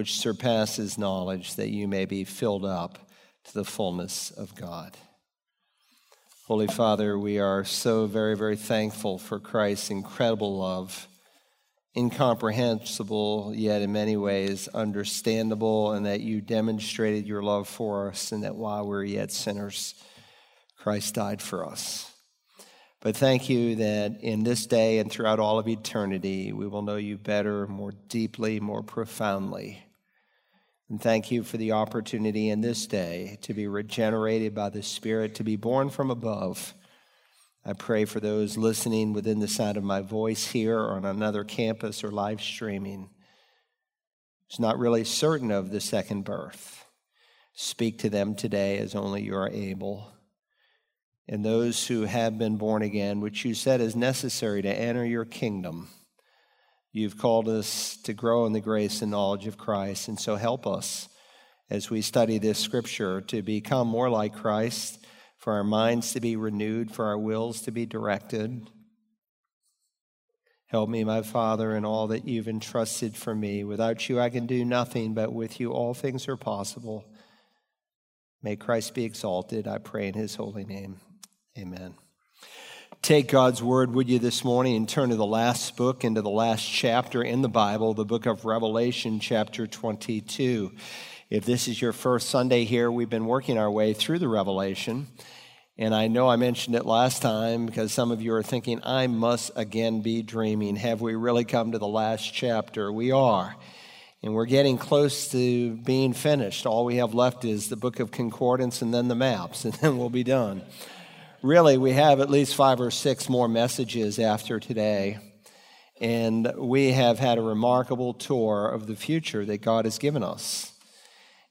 which surpasses knowledge, that you may be filled up to the fullness of God. Holy Father, we are so very, very thankful for Christ's incredible love, incomprehensible, yet in many ways understandable, and that you demonstrated your love for us, and that while we're yet sinners, Christ died for us. But thank you that in this day and throughout all of eternity, we will know you better, more deeply, more profoundly. And thank you for the opportunity in this day to be regenerated by the Spirit, to be born from above. I pray for those listening within the sound of my voice here or on another campus or live streaming. It's not really certain of the second birth. Speak to them today as only you are able and those who have been born again, which you said is necessary to enter your kingdom. You've called us to grow in the grace and knowledge of Christ, and so help us as we study this scripture to become more like Christ, for our minds to be renewed, for our wills to be directed. Help me, my Father, in all that you've entrusted for me. Without you, I can do nothing, but with you, all things are possible. May Christ be exalted, I pray in his holy name. Amen. Take God's word, would you, this morning and turn to the last book, into the last chapter in the Bible, the book of Revelation, chapter 22. If this is your first Sunday here, we've been working our way through the Revelation. And I know I mentioned it last time because some of you are thinking, I must again be dreaming. Have we really come to the last chapter? We are. And we're getting close to being finished. All we have left is the book of concordance and then the maps, and then we'll be done really, we have at least five or six more messages after today. And we have had a remarkable tour of the future that God has given us.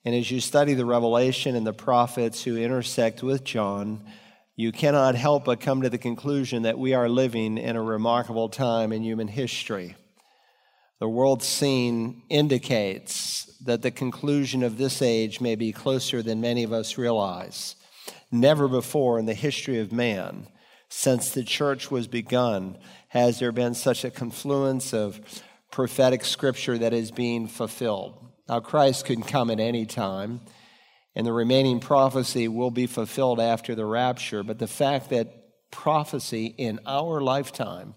And as you study the revelation and the prophets who intersect with John, you cannot help but come to the conclusion that we are living in a remarkable time in human history. The world scene indicates that the conclusion of this age may be closer than many of us realize. Never before in the history of man, since the church was begun, has there been such a confluence of prophetic scripture that is being fulfilled. Now, Christ could come at any time, and the remaining prophecy will be fulfilled after the rapture, but the fact that prophecy in our lifetime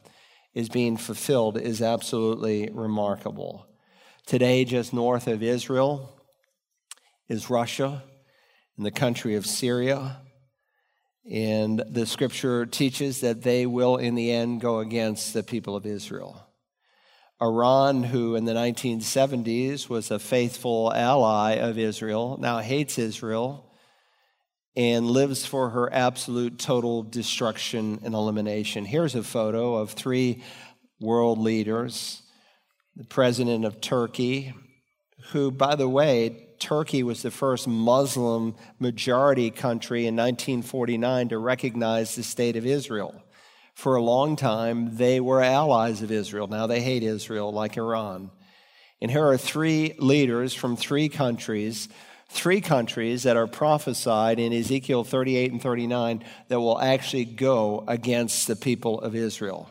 is being fulfilled is absolutely remarkable. Today, just north of Israel, is Russia in the country of Syria. And the scripture teaches that they will, in the end, go against the people of Israel. Iran, who in the 1970s was a faithful ally of Israel, now hates Israel and lives for her absolute total destruction and elimination. Here's a photo of three world leaders the president of Turkey, who, by the way, Turkey was the first Muslim majority country in 1949 to recognize the state of Israel. For a long time, they were allies of Israel. Now they hate Israel like Iran. And here are three leaders from three countries, three countries that are prophesied in Ezekiel 38 and 39 that will actually go against the people of Israel.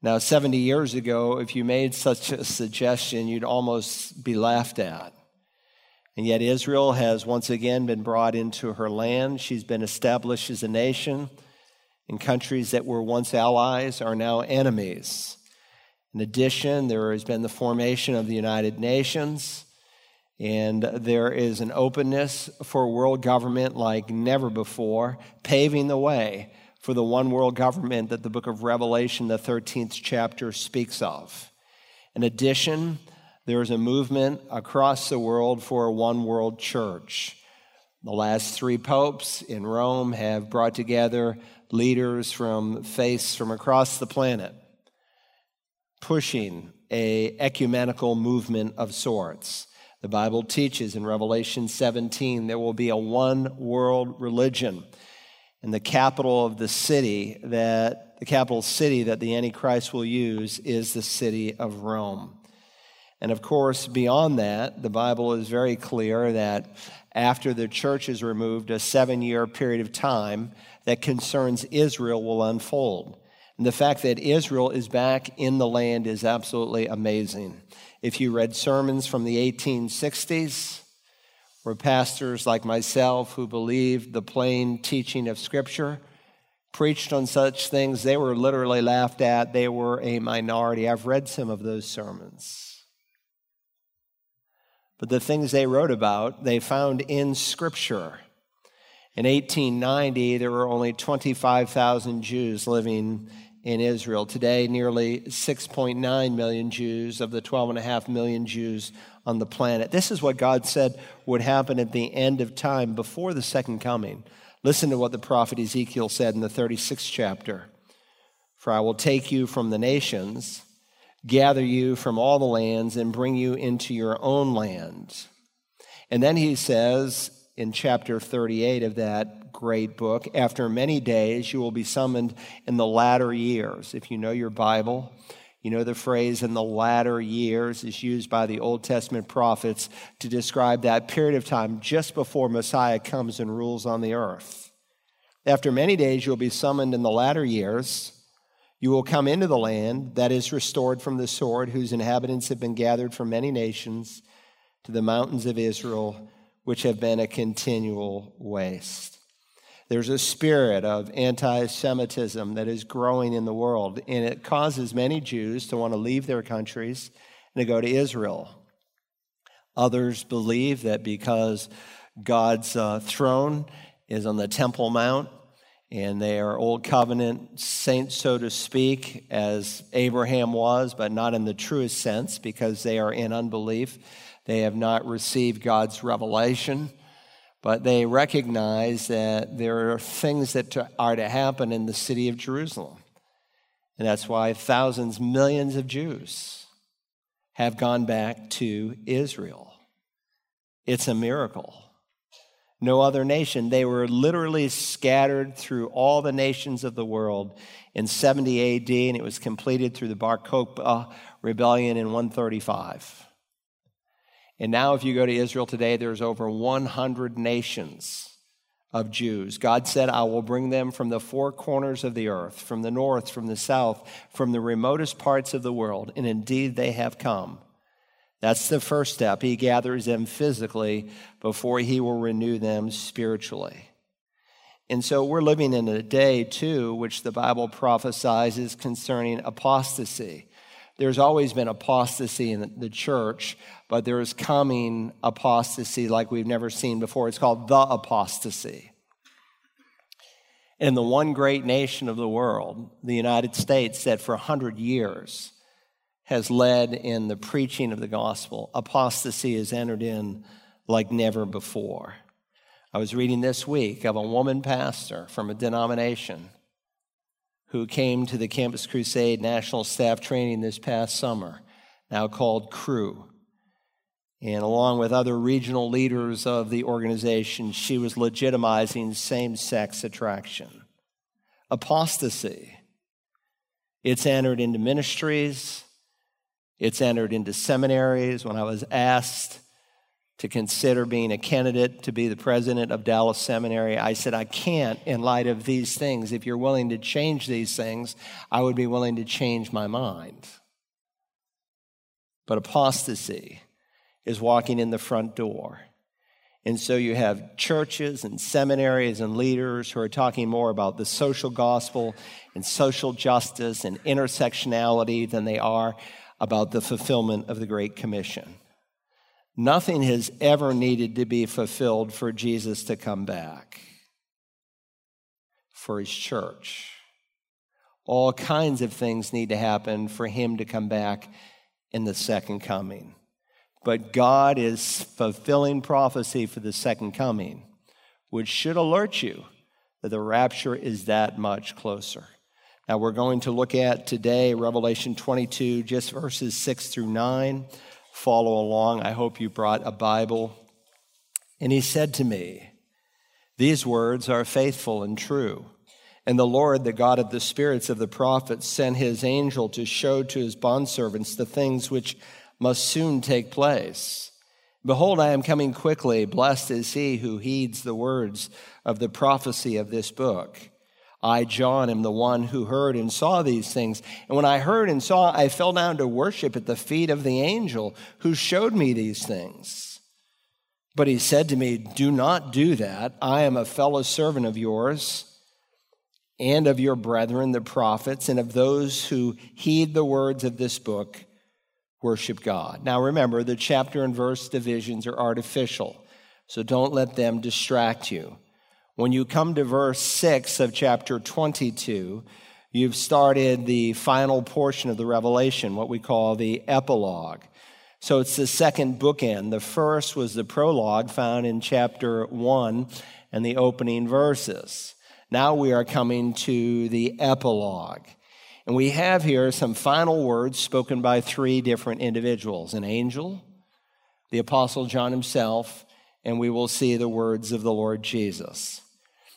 Now, 70 years ago, if you made such a suggestion, you'd almost be laughed at. And yet, Israel has once again been brought into her land. She's been established as a nation, and countries that were once allies are now enemies. In addition, there has been the formation of the United Nations, and there is an openness for world government like never before, paving the way for the one world government that the book of Revelation, the 13th chapter, speaks of. In addition, there is a movement across the world for a one world church. The last three popes in Rome have brought together leaders from faiths from across the planet, pushing a ecumenical movement of sorts. The Bible teaches in Revelation 17 there will be a one world religion. And the capital of the city that the capital city that the Antichrist will use is the city of Rome. And of course, beyond that, the Bible is very clear that after the church is removed, a seven year period of time that concerns Israel will unfold. And the fact that Israel is back in the land is absolutely amazing. If you read sermons from the 1860s, where pastors like myself who believed the plain teaching of Scripture preached on such things, they were literally laughed at. They were a minority. I've read some of those sermons. But the things they wrote about, they found in Scripture. In 1890, there were only 25,000 Jews living in Israel. Today, nearly 6.9 million Jews of the 12.5 million Jews on the planet. This is what God said would happen at the end of time before the second coming. Listen to what the prophet Ezekiel said in the 36th chapter For I will take you from the nations, gather you from all the lands, and bring you into your own land. And then he says in chapter 38 of that great book. After many days, you will be summoned in the latter years. If you know your Bible, you know the phrase in the latter years is used by the Old Testament prophets to describe that period of time just before Messiah comes and rules on the earth. After many days, you'll be summoned in the latter years. You will come into the land that is restored from the sword, whose inhabitants have been gathered from many nations to the mountains of Israel, which have been a continual waste. There's a spirit of anti Semitism that is growing in the world, and it causes many Jews to want to leave their countries and to go to Israel. Others believe that because God's uh, throne is on the Temple Mount, and they are old covenant saints, so to speak, as Abraham was, but not in the truest sense because they are in unbelief. They have not received God's revelation but they recognize that there are things that are to happen in the city of Jerusalem. And that's why thousands, millions of Jews have gone back to Israel. It's a miracle. No other nation. They were literally scattered through all the nations of the world in 70 AD, and it was completed through the Bar Kokhba rebellion in 135. And now, if you go to Israel today, there's over 100 nations of Jews. God said, I will bring them from the four corners of the earth, from the north, from the south, from the remotest parts of the world. And indeed, they have come. That's the first step. He gathers them physically before he will renew them spiritually. And so we're living in a day, too, which the Bible prophesies concerning apostasy. There's always been apostasy in the church, but there is coming apostasy like we've never seen before. It's called the apostasy. In the one great nation of the world, the United States, that for 100 years has led in the preaching of the gospel, apostasy has entered in like never before. I was reading this week of a woman pastor from a denomination who came to the Campus Crusade National Staff Training this past summer, now called Cru. And along with other regional leaders of the organization, she was legitimizing same sex attraction. Apostasy. It's entered into ministries, it's entered into seminaries. When I was asked to consider being a candidate to be the president of Dallas Seminary, I said, I can't in light of these things. If you're willing to change these things, I would be willing to change my mind. But apostasy, is walking in the front door. And so you have churches and seminaries and leaders who are talking more about the social gospel and social justice and intersectionality than they are about the fulfillment of the Great Commission. Nothing has ever needed to be fulfilled for Jesus to come back, for his church. All kinds of things need to happen for him to come back in the second coming. But God is fulfilling prophecy for the second coming, which should alert you that the rapture is that much closer. Now, we're going to look at today Revelation 22, just verses 6 through 9. follow along. I hope you brought a Bible. And he said to me, These words are faithful and true. And the Lord, the God of the spirits of the prophets, sent his angel to show to his bondservants the things which must soon take place. Behold, I am coming quickly. Blessed is he who heeds the words of the prophecy of this book. I, John, am the one who heard and saw these things. And when I heard and saw, I fell down to worship at the feet of the angel who showed me these things. But he said to me, Do not do that. I am a fellow servant of yours and of your brethren, the prophets, and of those who heed the words of this book, worship God. Now remember, the chapter and verse divisions are artificial, so don't let them distract you. When you come to verse 6 of chapter 22, you've started the final portion of the revelation, what we call the epilogue. So it's the second bookend. The first was the prologue found in chapter 1 and the opening verses. Now we are coming to the epilogue. And we have here some final words spoken by three different individuals an angel, the Apostle John himself, and we will see the words of the Lord Jesus.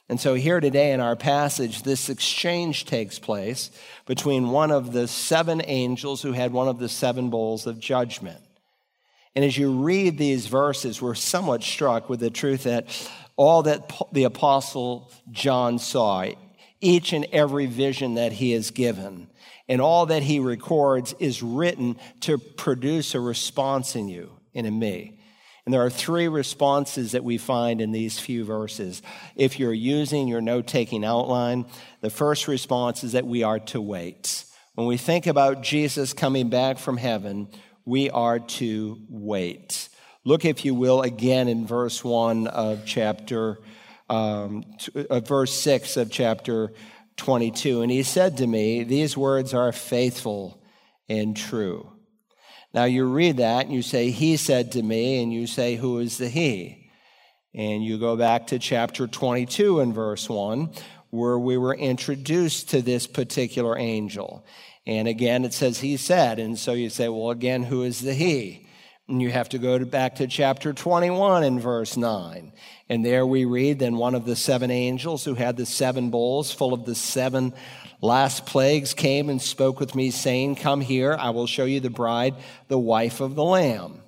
And so, here today in our passage, this exchange takes place between one of the seven angels who had one of the seven bowls of judgment. And as you read these verses, we're somewhat struck with the truth that all that the Apostle John saw, each and every vision that he is given, and all that he records is written to produce a response in you and in me. And there are three responses that we find in these few verses. If you're using your note taking outline, the first response is that we are to wait. When we think about Jesus coming back from heaven, we are to wait. Look, if you will, again in verse 1 of chapter, um, uh, verse 6 of chapter 22. And he said to me, These words are faithful and true. Now you read that and you say, He said to me, and you say, Who is the He? And you go back to chapter 22 and verse 1, where we were introduced to this particular angel. And again, it says, He said. And so you say, Well, again, who is the He? And you have to go to back to chapter 21 and verse 9. And there we read, then one of the seven angels who had the seven bowls full of the seven last plagues came and spoke with me, saying, Come here, I will show you the bride, the wife of the Lamb.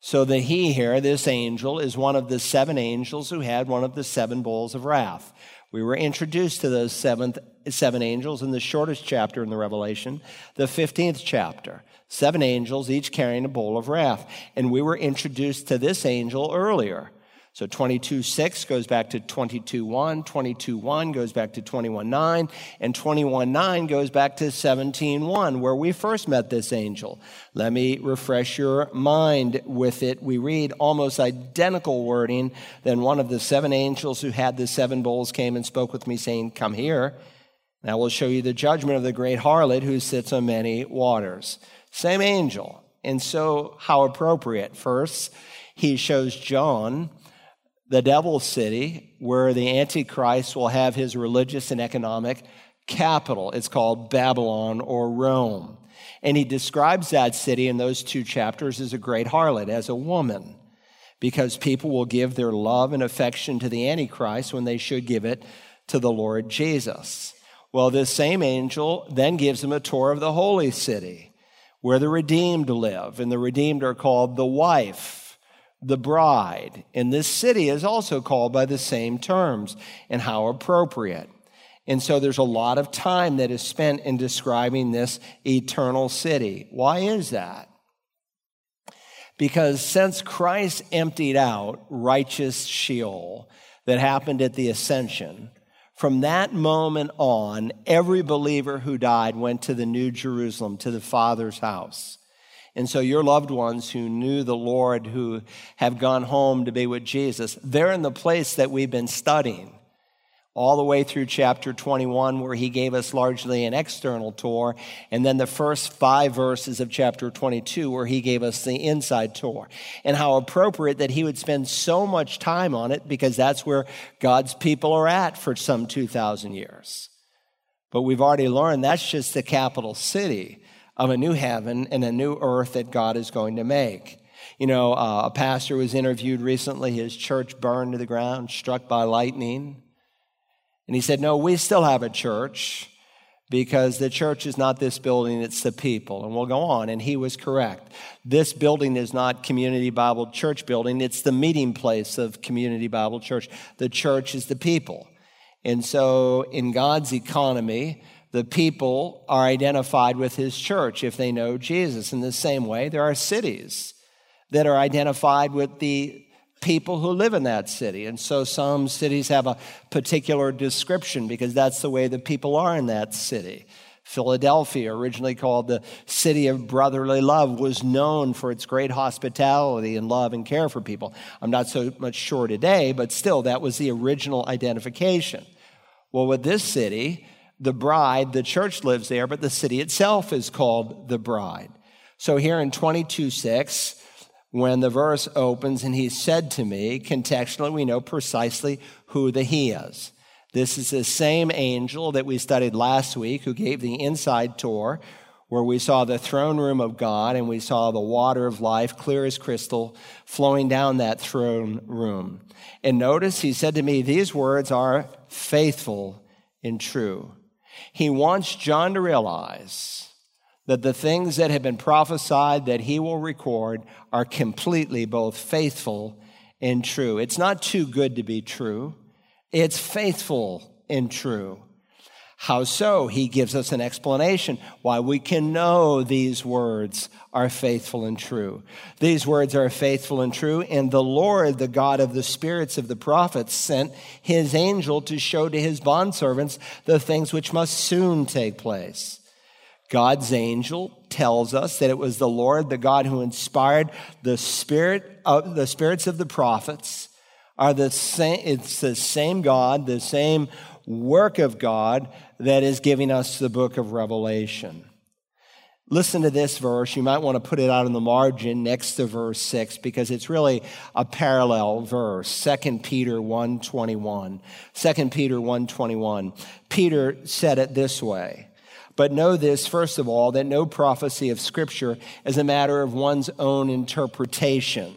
So the he here, this angel, is one of the seven angels who had one of the seven bowls of wrath. We were introduced to those seventh, seven angels in the shortest chapter in the Revelation, the 15th chapter seven angels, each carrying a bowl of wrath. And we were introduced to this angel earlier. So 22 6 goes back to 22 1, 22 1 goes back to 21 9, and 21 9 goes back to 17 1, where we first met this angel. Let me refresh your mind with it. We read almost identical wording. Then one of the seven angels who had the seven bowls came and spoke with me, saying, Come here, and I will show you the judgment of the great harlot who sits on many waters. Same angel. And so, how appropriate. First, he shows John the devil's city where the Antichrist will have his religious and economic capital. It's called Babylon or Rome. And he describes that city in those two chapters as a great harlot, as a woman, because people will give their love and affection to the Antichrist when they should give it to the Lord Jesus. Well, this same angel then gives him a tour of the holy city where the redeemed live, and the redeemed are called the wife, the bride. And this city is also called by the same terms, and how appropriate. And so there's a lot of time that is spent in describing this eternal city. Why is that? Because since Christ emptied out righteous Sheol that happened at the ascension, from that moment on, every believer who died went to the New Jerusalem, to the Father's house. And so, your loved ones who knew the Lord, who have gone home to be with Jesus, they're in the place that we've been studying all the way through chapter 21, where he gave us largely an external tour, and then the first five verses of chapter 22, where he gave us the inside tour. And how appropriate that he would spend so much time on it, because that's where God's people are at for some 2,000 years. But we've already learned that's just the capital city of a new heaven and a new earth that God is going to make. You know, uh, a pastor was interviewed recently, his church burned to the ground, struck by lightning. And he said, No, we still have a church because the church is not this building, it's the people. And we'll go on. And he was correct. This building is not Community Bible Church building, it's the meeting place of Community Bible Church. The church is the people. And so, in God's economy, the people are identified with his church if they know Jesus. In the same way, there are cities that are identified with the people who live in that city. And so some cities have a particular description because that's the way the people are in that city. Philadelphia, originally called the city of brotherly love, was known for its great hospitality and love and care for people. I'm not so much sure today, but still, that was the original identification. Well, with this city, the bride, the church lives there, but the city itself is called the bride. So here in 22 6, when the verse opens and he said to me, contextually, we know precisely who the he is. This is the same angel that we studied last week who gave the inside tour, where we saw the throne room of God and we saw the water of life, clear as crystal, flowing down that throne room. And notice he said to me, These words are faithful and true. He wants John to realize that the things that have been prophesied that he will record are completely both faithful and true. It's not too good to be true, it's faithful and true. How so? He gives us an explanation why we can know these words are faithful and true. These words are faithful and true, and the Lord, the God of the spirits of the prophets, sent his angel to show to his bondservants the things which must soon take place. God's angel tells us that it was the Lord, the God who inspired the spirit of the spirits of the prophets are the same it's the same God, the same work of God that is giving us the book of Revelation. Listen to this verse. You might want to put it out in the margin next to verse 6 because it's really a parallel verse. 2 Peter 1:21. 2 Peter 1:21. Peter said it this way: but know this, first of all, that no prophecy of Scripture is a matter of one's own interpretation.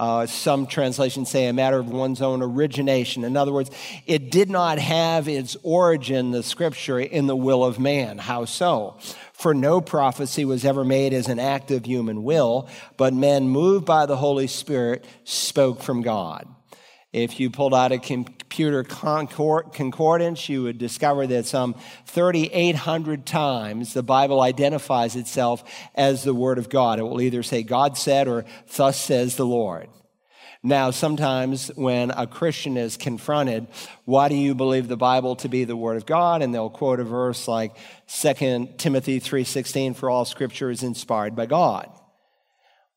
Uh, some translations say a matter of one's own origination. In other words, it did not have its origin, the scripture, in the will of man. How so? For no prophecy was ever made as an act of human will, but men moved by the Holy Spirit spoke from God. If you pulled out a computer concordance, you would discover that some 3,800 times the Bible identifies itself as the Word of God. It will either say, God said, or Thus says the Lord. Now, sometimes when a Christian is confronted, why do you believe the Bible to be the Word of God? And they'll quote a verse like 2 Timothy 3.16, for all scripture is inspired by God.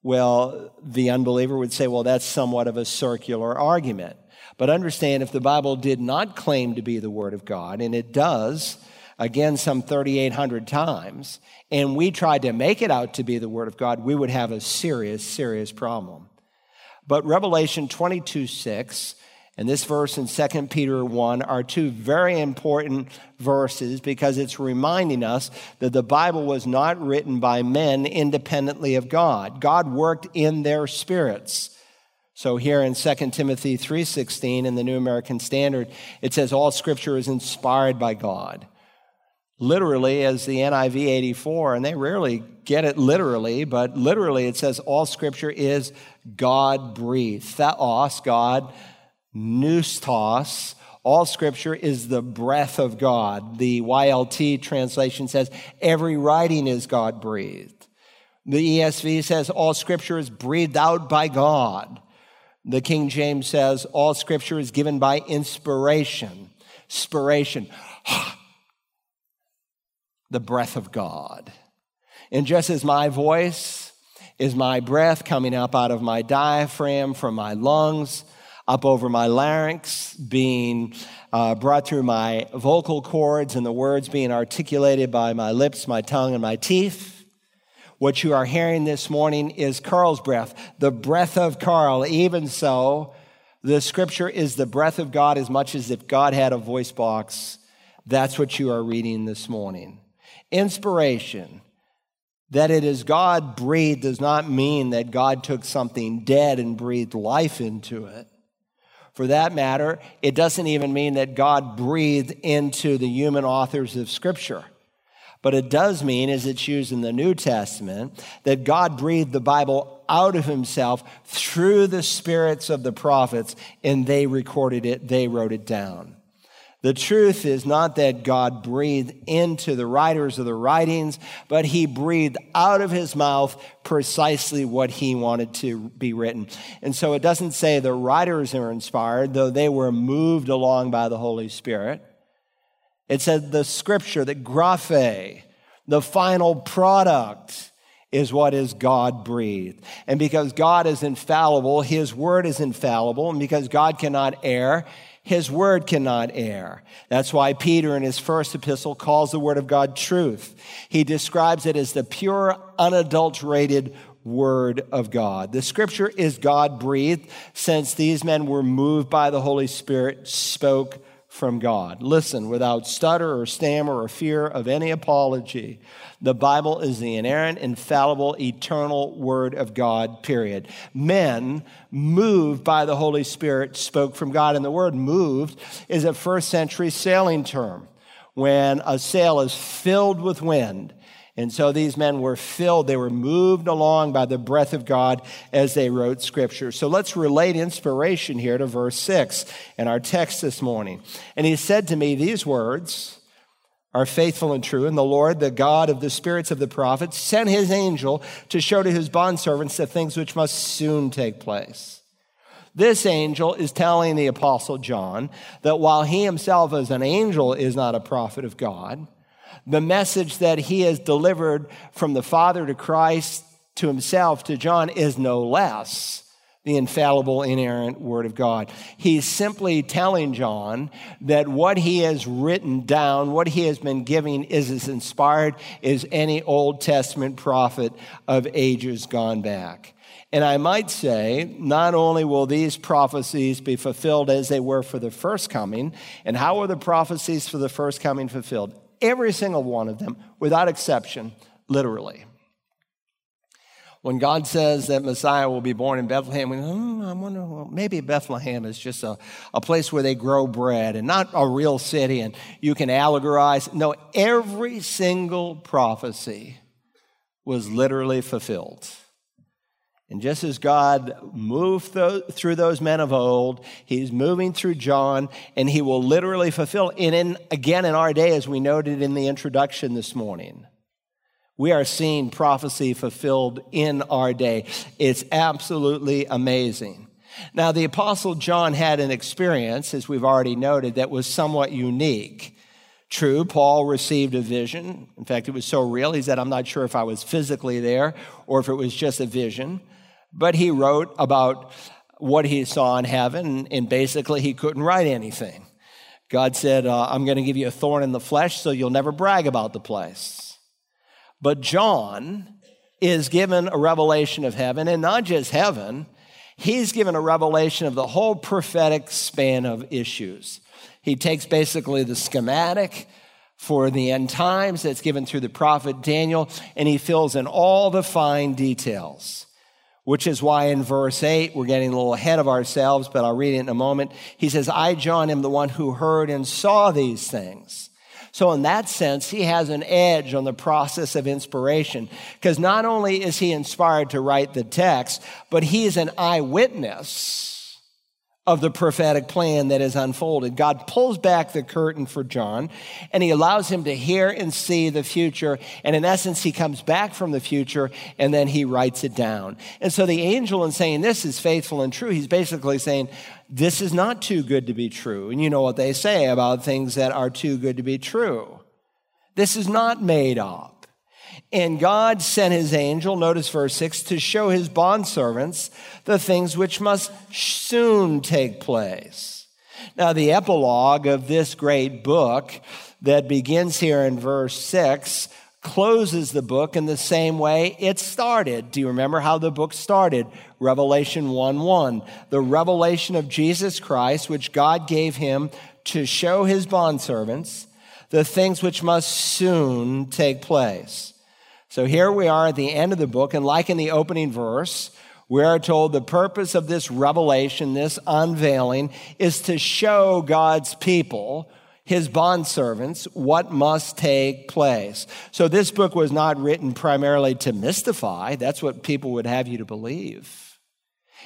Well, the unbeliever would say, well, that's somewhat of a circular argument. But understand if the Bible did not claim to be the Word of God, and it does, again, some 3,800 times, and we tried to make it out to be the Word of God, we would have a serious, serious problem. But Revelation 22 6 and this verse in 2 Peter 1 are two very important verses because it's reminding us that the Bible was not written by men independently of God. God worked in their spirits. So here in 2 Timothy 3:16 in the New American Standard, it says all scripture is inspired by God. Literally as the NIV 84 and they rarely get it literally, but literally it says all scripture is God breathed. Theos, God pneustos. All scripture is the breath of God. The YLT translation says every writing is God breathed. The ESV says all scripture is breathed out by God. The King James says all scripture is given by inspiration. Inspiration. the breath of God. And just as my voice is my breath coming up out of my diaphragm from my lungs, up over my larynx, being uh, brought through my vocal cords, and the words being articulated by my lips, my tongue, and my teeth. What you are hearing this morning is Carl's breath, the breath of Carl. Even so, the scripture is the breath of God as much as if God had a voice box. That's what you are reading this morning. Inspiration. That it is God breathed does not mean that God took something dead and breathed life into it. For that matter, it doesn't even mean that God breathed into the human authors of Scripture. But it does mean, as it's used in the New Testament, that God breathed the Bible out of himself through the spirits of the prophets, and they recorded it, they wrote it down. The truth is not that God breathed into the writers of the writings, but he breathed out of his mouth precisely what he wanted to be written. And so it doesn't say the writers are inspired, though they were moved along by the Holy Spirit. It said the scripture, that graphe, the final product, is what is God breathed. And because God is infallible, his word is infallible, and because God cannot err, his word cannot err. That's why Peter in his first epistle calls the word of God truth. He describes it as the pure, unadulterated word of God. The scripture is God breathed since these men were moved by the Holy Spirit, spoke from God. Listen, without stutter or stammer or fear of any apology. The Bible is the inerrant, infallible, eternal Word of God, period. Men, moved by the Holy Spirit, spoke from God. And the word moved is a first century sailing term. When a sail is filled with wind, and so these men were filled, they were moved along by the breath of God as they wrote scripture. So let's relate inspiration here to verse 6 in our text this morning. And he said to me these words are faithful and true, and the Lord, the God of the spirits of the prophets, sent his angel to show to his bondservants the things which must soon take place. This angel is telling the apostle John that while he himself as an angel is not a prophet of God, the message that he has delivered from the Father to Christ to himself to John is no less the infallible, inerrant Word of God. He's simply telling John that what he has written down, what he has been giving, is as inspired as any Old Testament prophet of ages gone back. And I might say, not only will these prophecies be fulfilled as they were for the first coming, and how are the prophecies for the first coming fulfilled? Every single one of them, without exception, literally. When God says that Messiah will be born in Bethlehem, we go, hmm, I wonder, well, maybe Bethlehem is just a, a place where they grow bread and not a real city and you can allegorize. No, every single prophecy was literally fulfilled. And just as God moved through those men of old, He's moving through John, and He will literally fulfill. And in, again, in our day, as we noted in the introduction this morning, we are seeing prophecy fulfilled in our day. It's absolutely amazing. Now, the Apostle John had an experience, as we've already noted, that was somewhat unique. True, Paul received a vision. In fact, it was so real, he said, I'm not sure if I was physically there or if it was just a vision. But he wrote about what he saw in heaven, and basically, he couldn't write anything. God said, uh, I'm going to give you a thorn in the flesh so you'll never brag about the place. But John is given a revelation of heaven, and not just heaven, he's given a revelation of the whole prophetic span of issues. He takes basically the schematic for the end times that's given through the prophet Daniel, and he fills in all the fine details. Which is why in verse 8, we're getting a little ahead of ourselves, but I'll read it in a moment. He says, I, John, am the one who heard and saw these things. So, in that sense, he has an edge on the process of inspiration because not only is he inspired to write the text, but he is an eyewitness of the prophetic plan that is unfolded. God pulls back the curtain for John and he allows him to hear and see the future. And in essence, he comes back from the future and then he writes it down. And so the angel, in saying this is faithful and true, he's basically saying, this is not too good to be true. And you know what they say about things that are too good to be true. This is not made up. And God sent his angel, notice verse 6, to show his bondservants the things which must soon take place. Now, the epilogue of this great book that begins here in verse 6 closes the book in the same way it started. Do you remember how the book started? Revelation 1 1. The revelation of Jesus Christ, which God gave him to show his bondservants the things which must soon take place. So here we are at the end of the book, and like in the opening verse, we are told the purpose of this revelation, this unveiling, is to show God's people, his bondservants, what must take place. So this book was not written primarily to mystify. That's what people would have you to believe.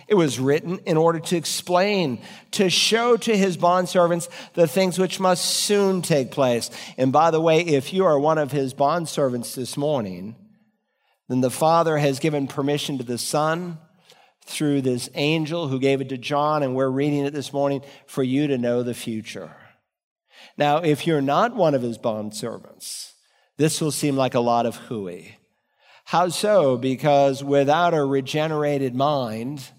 It was written in order to explain, to show to his bondservants the things which must soon take place. And by the way, if you are one of his bondservants this morning, then the Father has given permission to the Son through this angel who gave it to John, and we're reading it this morning for you to know the future. Now, if you're not one of his bondservants, this will seem like a lot of hooey. How so? Because without a regenerated mind,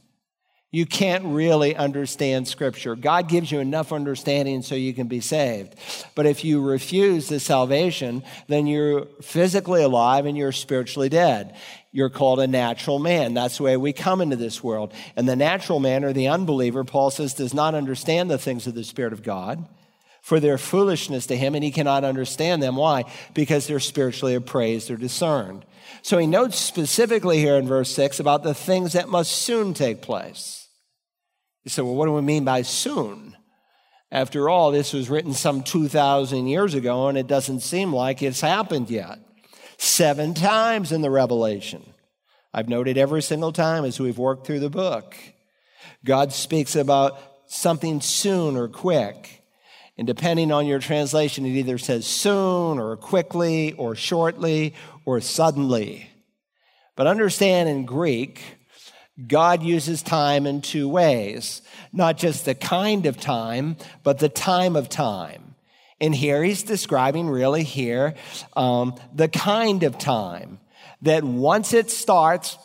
you can't really understand Scripture. God gives you enough understanding so you can be saved. But if you refuse the salvation, then you're physically alive and you're spiritually dead. You're called a natural man. That's the way we come into this world. And the natural man or the unbeliever, Paul says, does not understand the things of the Spirit of God for their foolishness to him, and he cannot understand them. Why? Because they're spiritually appraised or discerned. So he notes specifically here in verse 6 about the things that must soon take place. You say, well, what do we mean by soon? After all, this was written some 2,000 years ago, and it doesn't seem like it's happened yet. Seven times in the Revelation. I've noted every single time as we've worked through the book. God speaks about something soon or quick. And depending on your translation, it either says soon or quickly or shortly or suddenly. But understand in Greek, God uses time in two ways not just the kind of time, but the time of time. And here he's describing really here um, the kind of time that once it starts,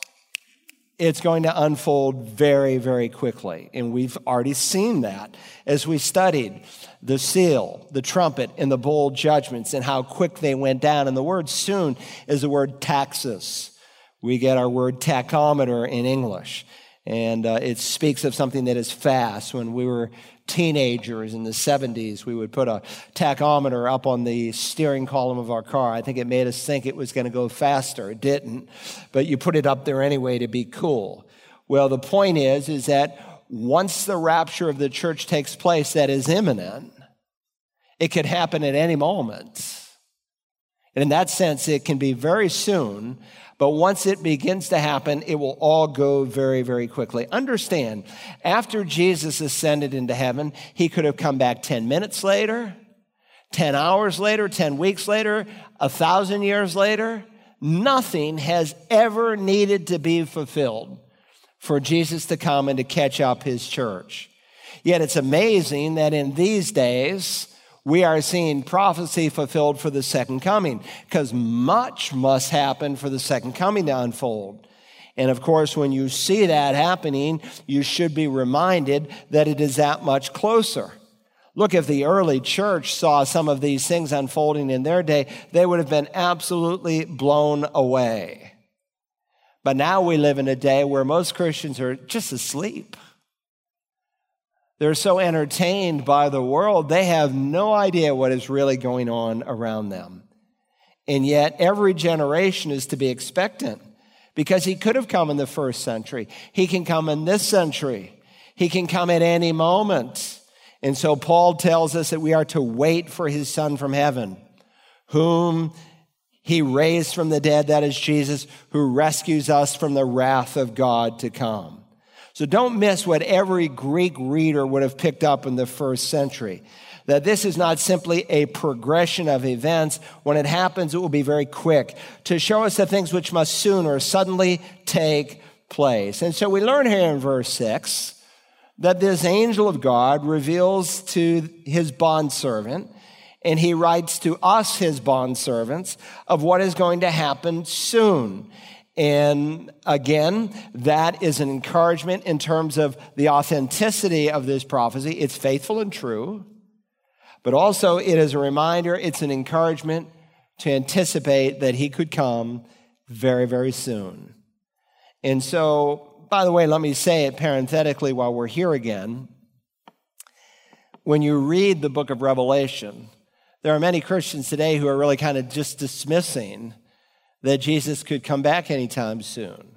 it's going to unfold very, very quickly. And we've already seen that as we studied the seal, the trumpet, and the bowl judgments and how quick they went down. And the word soon is the word taxis we get our word tachometer in English. And uh, it speaks of something that is fast. When we were teenagers in the 70s, we would put a tachometer up on the steering column of our car. I think it made us think it was going to go faster. It didn't, but you put it up there anyway to be cool. Well, the point is, is that once the rapture of the church takes place, that is imminent, it could happen at any moment. And in that sense, it can be very soon, but once it begins to happen, it will all go very, very quickly. Understand, after Jesus ascended into heaven, he could have come back 10 minutes later, 10 hours later, 10 weeks later, a thousand years later. Nothing has ever needed to be fulfilled for Jesus to come and to catch up his church. Yet it's amazing that in these days, we are seeing prophecy fulfilled for the second coming because much must happen for the second coming to unfold. And of course, when you see that happening, you should be reminded that it is that much closer. Look, if the early church saw some of these things unfolding in their day, they would have been absolutely blown away. But now we live in a day where most Christians are just asleep. They're so entertained by the world, they have no idea what is really going on around them. And yet, every generation is to be expectant because he could have come in the first century. He can come in this century. He can come at any moment. And so, Paul tells us that we are to wait for his son from heaven, whom he raised from the dead, that is Jesus, who rescues us from the wrath of God to come. So don't miss what every Greek reader would have picked up in the first century. That this is not simply a progression of events. When it happens, it will be very quick to show us the things which must soon or suddenly take place. And so we learn here in verse 6 that this angel of God reveals to his bondservant, and he writes to us, his bondservants, of what is going to happen soon. And again, that is an encouragement in terms of the authenticity of this prophecy. It's faithful and true, but also it is a reminder, it's an encouragement to anticipate that he could come very, very soon. And so, by the way, let me say it parenthetically while we're here again. When you read the book of Revelation, there are many Christians today who are really kind of just dismissing that Jesus could come back anytime soon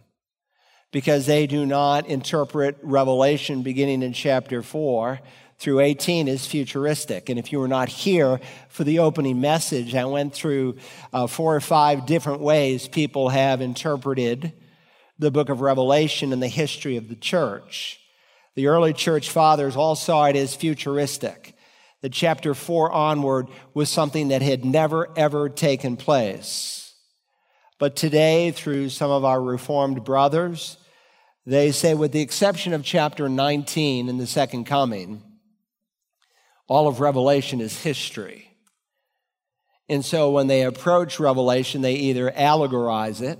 because they do not interpret Revelation beginning in chapter 4 through 18 as futuristic. And if you were not here for the opening message, I went through uh, four or five different ways people have interpreted the book of Revelation and the history of the church. The early church fathers all saw it as futuristic. The chapter 4 onward was something that had never, ever taken place. But today, through some of our Reformed brothers, they say, with the exception of chapter 19 in the second coming, all of Revelation is history. And so when they approach Revelation, they either allegorize it.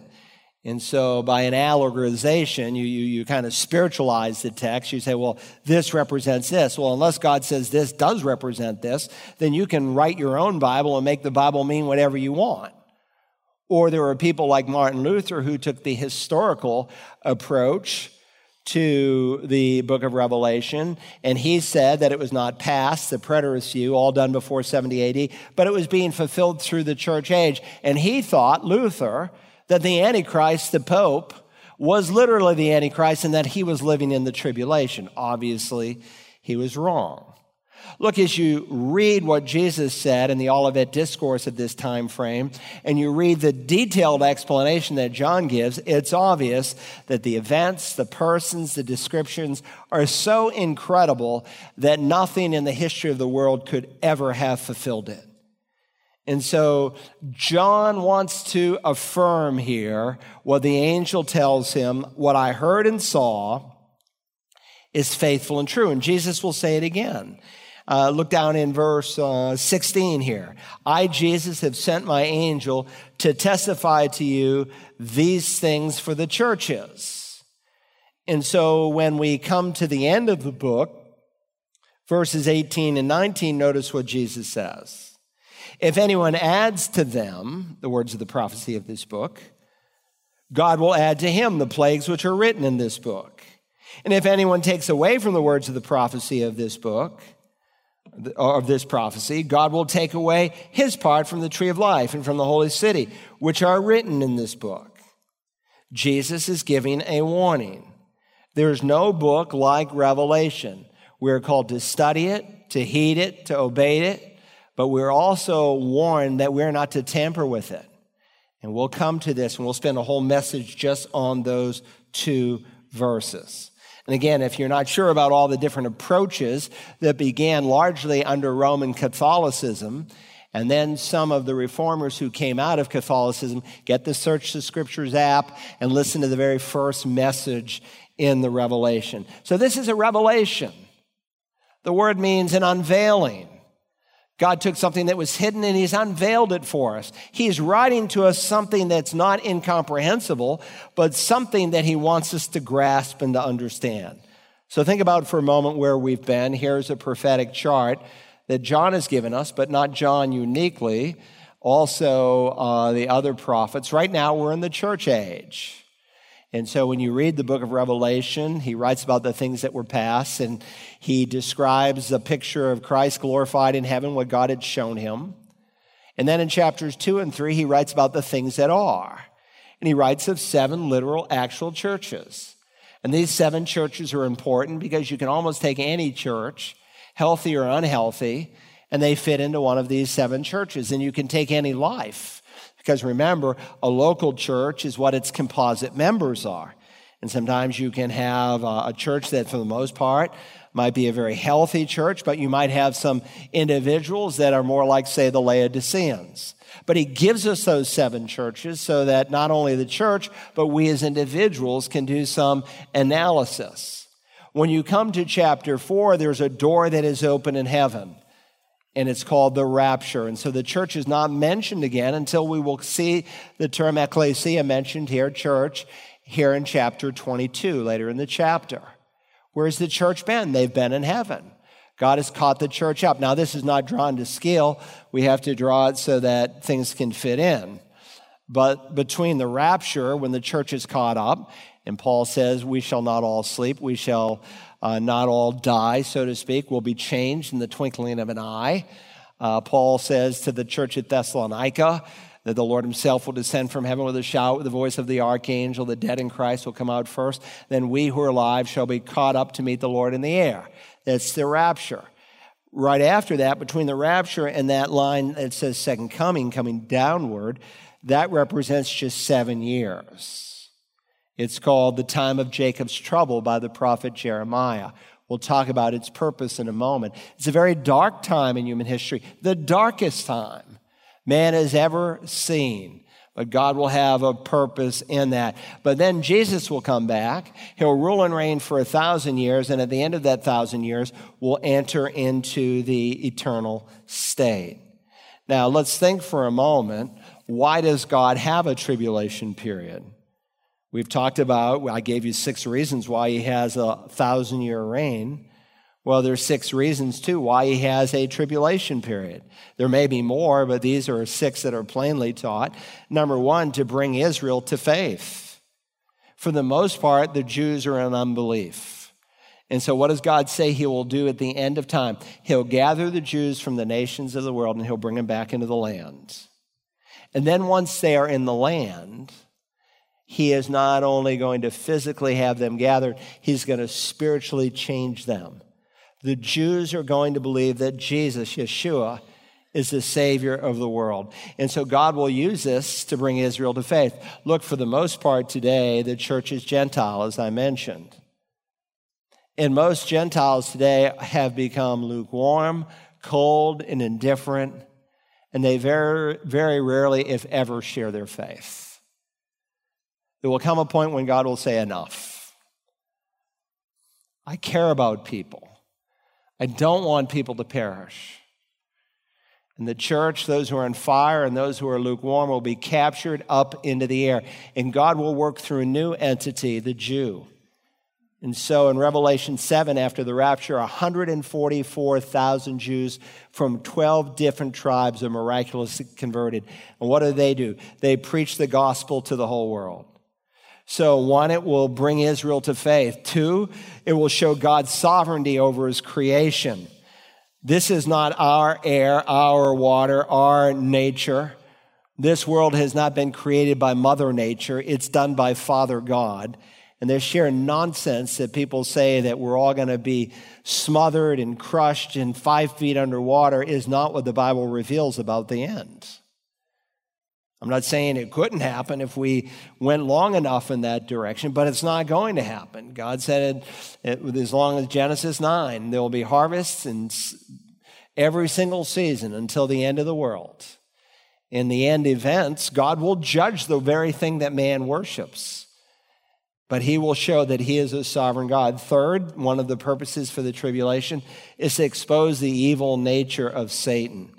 And so by an allegorization, you, you, you kind of spiritualize the text. You say, well, this represents this. Well, unless God says this does represent this, then you can write your own Bible and make the Bible mean whatever you want. Or there were people like Martin Luther who took the historical approach to the book of Revelation, and he said that it was not past, the preterist view, all done before 70 AD, but it was being fulfilled through the church age. And he thought, Luther, that the Antichrist, the Pope, was literally the Antichrist and that he was living in the tribulation. Obviously, he was wrong. Look, as you read what Jesus said in the Olivet Discourse at this time frame, and you read the detailed explanation that John gives, it's obvious that the events, the persons, the descriptions are so incredible that nothing in the history of the world could ever have fulfilled it. And so John wants to affirm here what the angel tells him, what I heard and saw is faithful and true. And Jesus will say it again. Uh, look down in verse uh, 16 here. I, Jesus, have sent my angel to testify to you these things for the churches. And so when we come to the end of the book, verses 18 and 19, notice what Jesus says. If anyone adds to them, the words of the prophecy of this book, God will add to him the plagues which are written in this book. And if anyone takes away from the words of the prophecy of this book, of this prophecy, God will take away his part from the tree of life and from the holy city, which are written in this book. Jesus is giving a warning. There is no book like Revelation. We're called to study it, to heed it, to obey it, but we're also warned that we're not to tamper with it. And we'll come to this and we'll spend a whole message just on those two verses. And again, if you're not sure about all the different approaches that began largely under Roman Catholicism, and then some of the reformers who came out of Catholicism, get the Search the Scriptures app and listen to the very first message in the Revelation. So this is a revelation. The word means an unveiling. God took something that was hidden and He's unveiled it for us. He's writing to us something that's not incomprehensible, but something that He wants us to grasp and to understand. So think about for a moment where we've been. Here's a prophetic chart that John has given us, but not John uniquely, also uh, the other prophets. Right now, we're in the church age. And so when you read the book of Revelation, he writes about the things that were past and he describes a picture of Christ glorified in heaven, what God had shown him. And then in chapters two and three, he writes about the things that are. And he writes of seven literal actual churches. And these seven churches are important because you can almost take any church, healthy or unhealthy, and they fit into one of these seven churches. And you can take any life because remember, a local church is what its composite members are. And sometimes you can have a church that, for the most part, might be a very healthy church, but you might have some individuals that are more like, say, the Laodiceans. But he gives us those seven churches so that not only the church, but we as individuals can do some analysis. When you come to chapter four, there's a door that is open in heaven and it's called the rapture. And so the church is not mentioned again until we will see the term ecclesia mentioned here, church, here in chapter 22, later in the chapter. Where's the church been? They've been in heaven. God has caught the church up. Now, this is not drawn to scale. We have to draw it so that things can fit in. But between the rapture, when the church is caught up, and Paul says, We shall not all sleep, we shall uh, not all die, so to speak, will be changed in the twinkling of an eye. Uh, Paul says to the church at Thessalonica that the Lord himself will descend from heaven with a shout, with the voice of the archangel. The dead in Christ will come out first. Then we who are alive shall be caught up to meet the Lord in the air. That's the rapture. Right after that, between the rapture and that line that says second coming, coming downward, that represents just seven years. It's called the time of Jacob's trouble by the prophet Jeremiah. We'll talk about its purpose in a moment. It's a very dark time in human history, the darkest time man has ever seen. But God will have a purpose in that. But then Jesus will come back. He'll rule and reign for a thousand years. And at the end of that thousand years, we'll enter into the eternal state. Now, let's think for a moment why does God have a tribulation period? We've talked about, I gave you six reasons why he has a thousand year reign. Well, there's six reasons too why he has a tribulation period. There may be more, but these are six that are plainly taught. Number one, to bring Israel to faith. For the most part, the Jews are in unbelief. And so, what does God say He will do at the end of time? He'll gather the Jews from the nations of the world and He'll bring them back into the land. And then, once they are in the land, He is not only going to physically have them gathered, He's going to spiritually change them the Jews are going to believe that Jesus, Yeshua, is the Savior of the world. And so God will use this to bring Israel to faith. Look, for the most part today, the church is Gentile, as I mentioned. And most Gentiles today have become lukewarm, cold, and indifferent, and they very, very rarely, if ever, share their faith. There will come a point when God will say, Enough. I care about people. I don't want people to perish. And the church, those who are on fire and those who are lukewarm, will be captured up into the air. And God will work through a new entity, the Jew. And so in Revelation 7, after the rapture, 144,000 Jews from 12 different tribes are miraculously converted. And what do they do? They preach the gospel to the whole world. So, one, it will bring Israel to faith. Two, it will show God's sovereignty over his creation. This is not our air, our water, our nature. This world has not been created by Mother Nature, it's done by Father God. And there's sheer nonsense that people say that we're all going to be smothered and crushed and five feet underwater is not what the Bible reveals about the end. I'm not saying it couldn't happen if we went long enough in that direction, but it's not going to happen. God said it, it as long as Genesis 9, there will be harvests in every single season until the end of the world. In the end events, God will judge the very thing that man worships. But he will show that he is a sovereign God. Third, one of the purposes for the tribulation is to expose the evil nature of Satan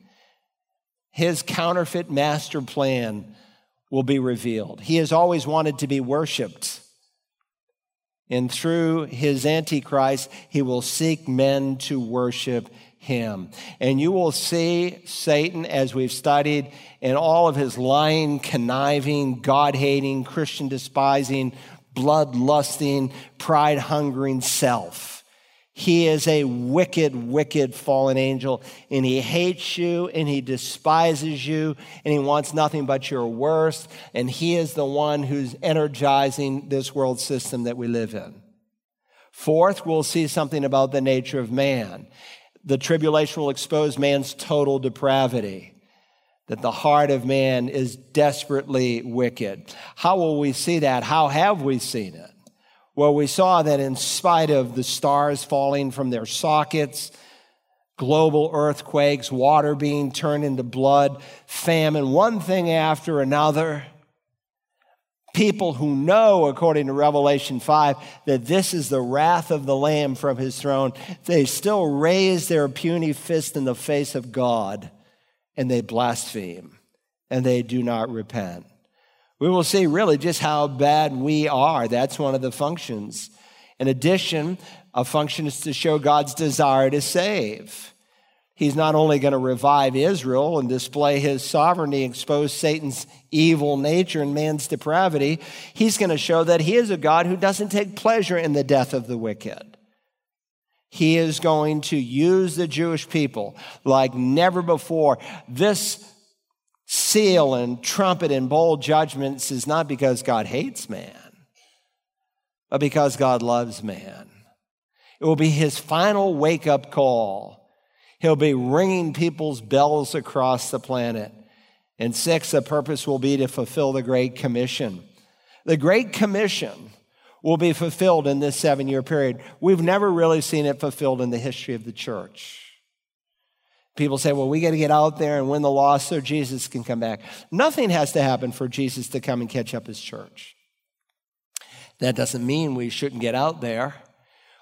his counterfeit master plan will be revealed. He has always wanted to be worshiped. And through his Antichrist, he will seek men to worship him. And you will see Satan, as we've studied, in all of his lying, conniving, God hating, Christian despising, blood lusting, pride hungering self. He is a wicked, wicked fallen angel, and he hates you and he despises you and he wants nothing but your worst. And he is the one who's energizing this world system that we live in. Fourth, we'll see something about the nature of man. The tribulation will expose man's total depravity, that the heart of man is desperately wicked. How will we see that? How have we seen it? Well, we saw that in spite of the stars falling from their sockets, global earthquakes, water being turned into blood, famine, one thing after another, people who know, according to Revelation 5, that this is the wrath of the Lamb from his throne, they still raise their puny fist in the face of God and they blaspheme and they do not repent we will see really just how bad we are. That's one of the functions. In addition, a function is to show God's desire to save. He's not only going to revive Israel and display his sovereignty, expose Satan's evil nature and man's depravity, he's going to show that he is a God who doesn't take pleasure in the death of the wicked. He is going to use the Jewish people like never before. This seal and trumpet and bowl judgments is not because God hates man, but because God loves man. It will be his final wake up call. He'll be ringing people's bells across the planet. And six, the purpose will be to fulfill the Great Commission. The Great Commission will be fulfilled in this seven year period. We've never really seen it fulfilled in the history of the church. People say, well, we got to get out there and win the lost so Jesus can come back. Nothing has to happen for Jesus to come and catch up his church. That doesn't mean we shouldn't get out there.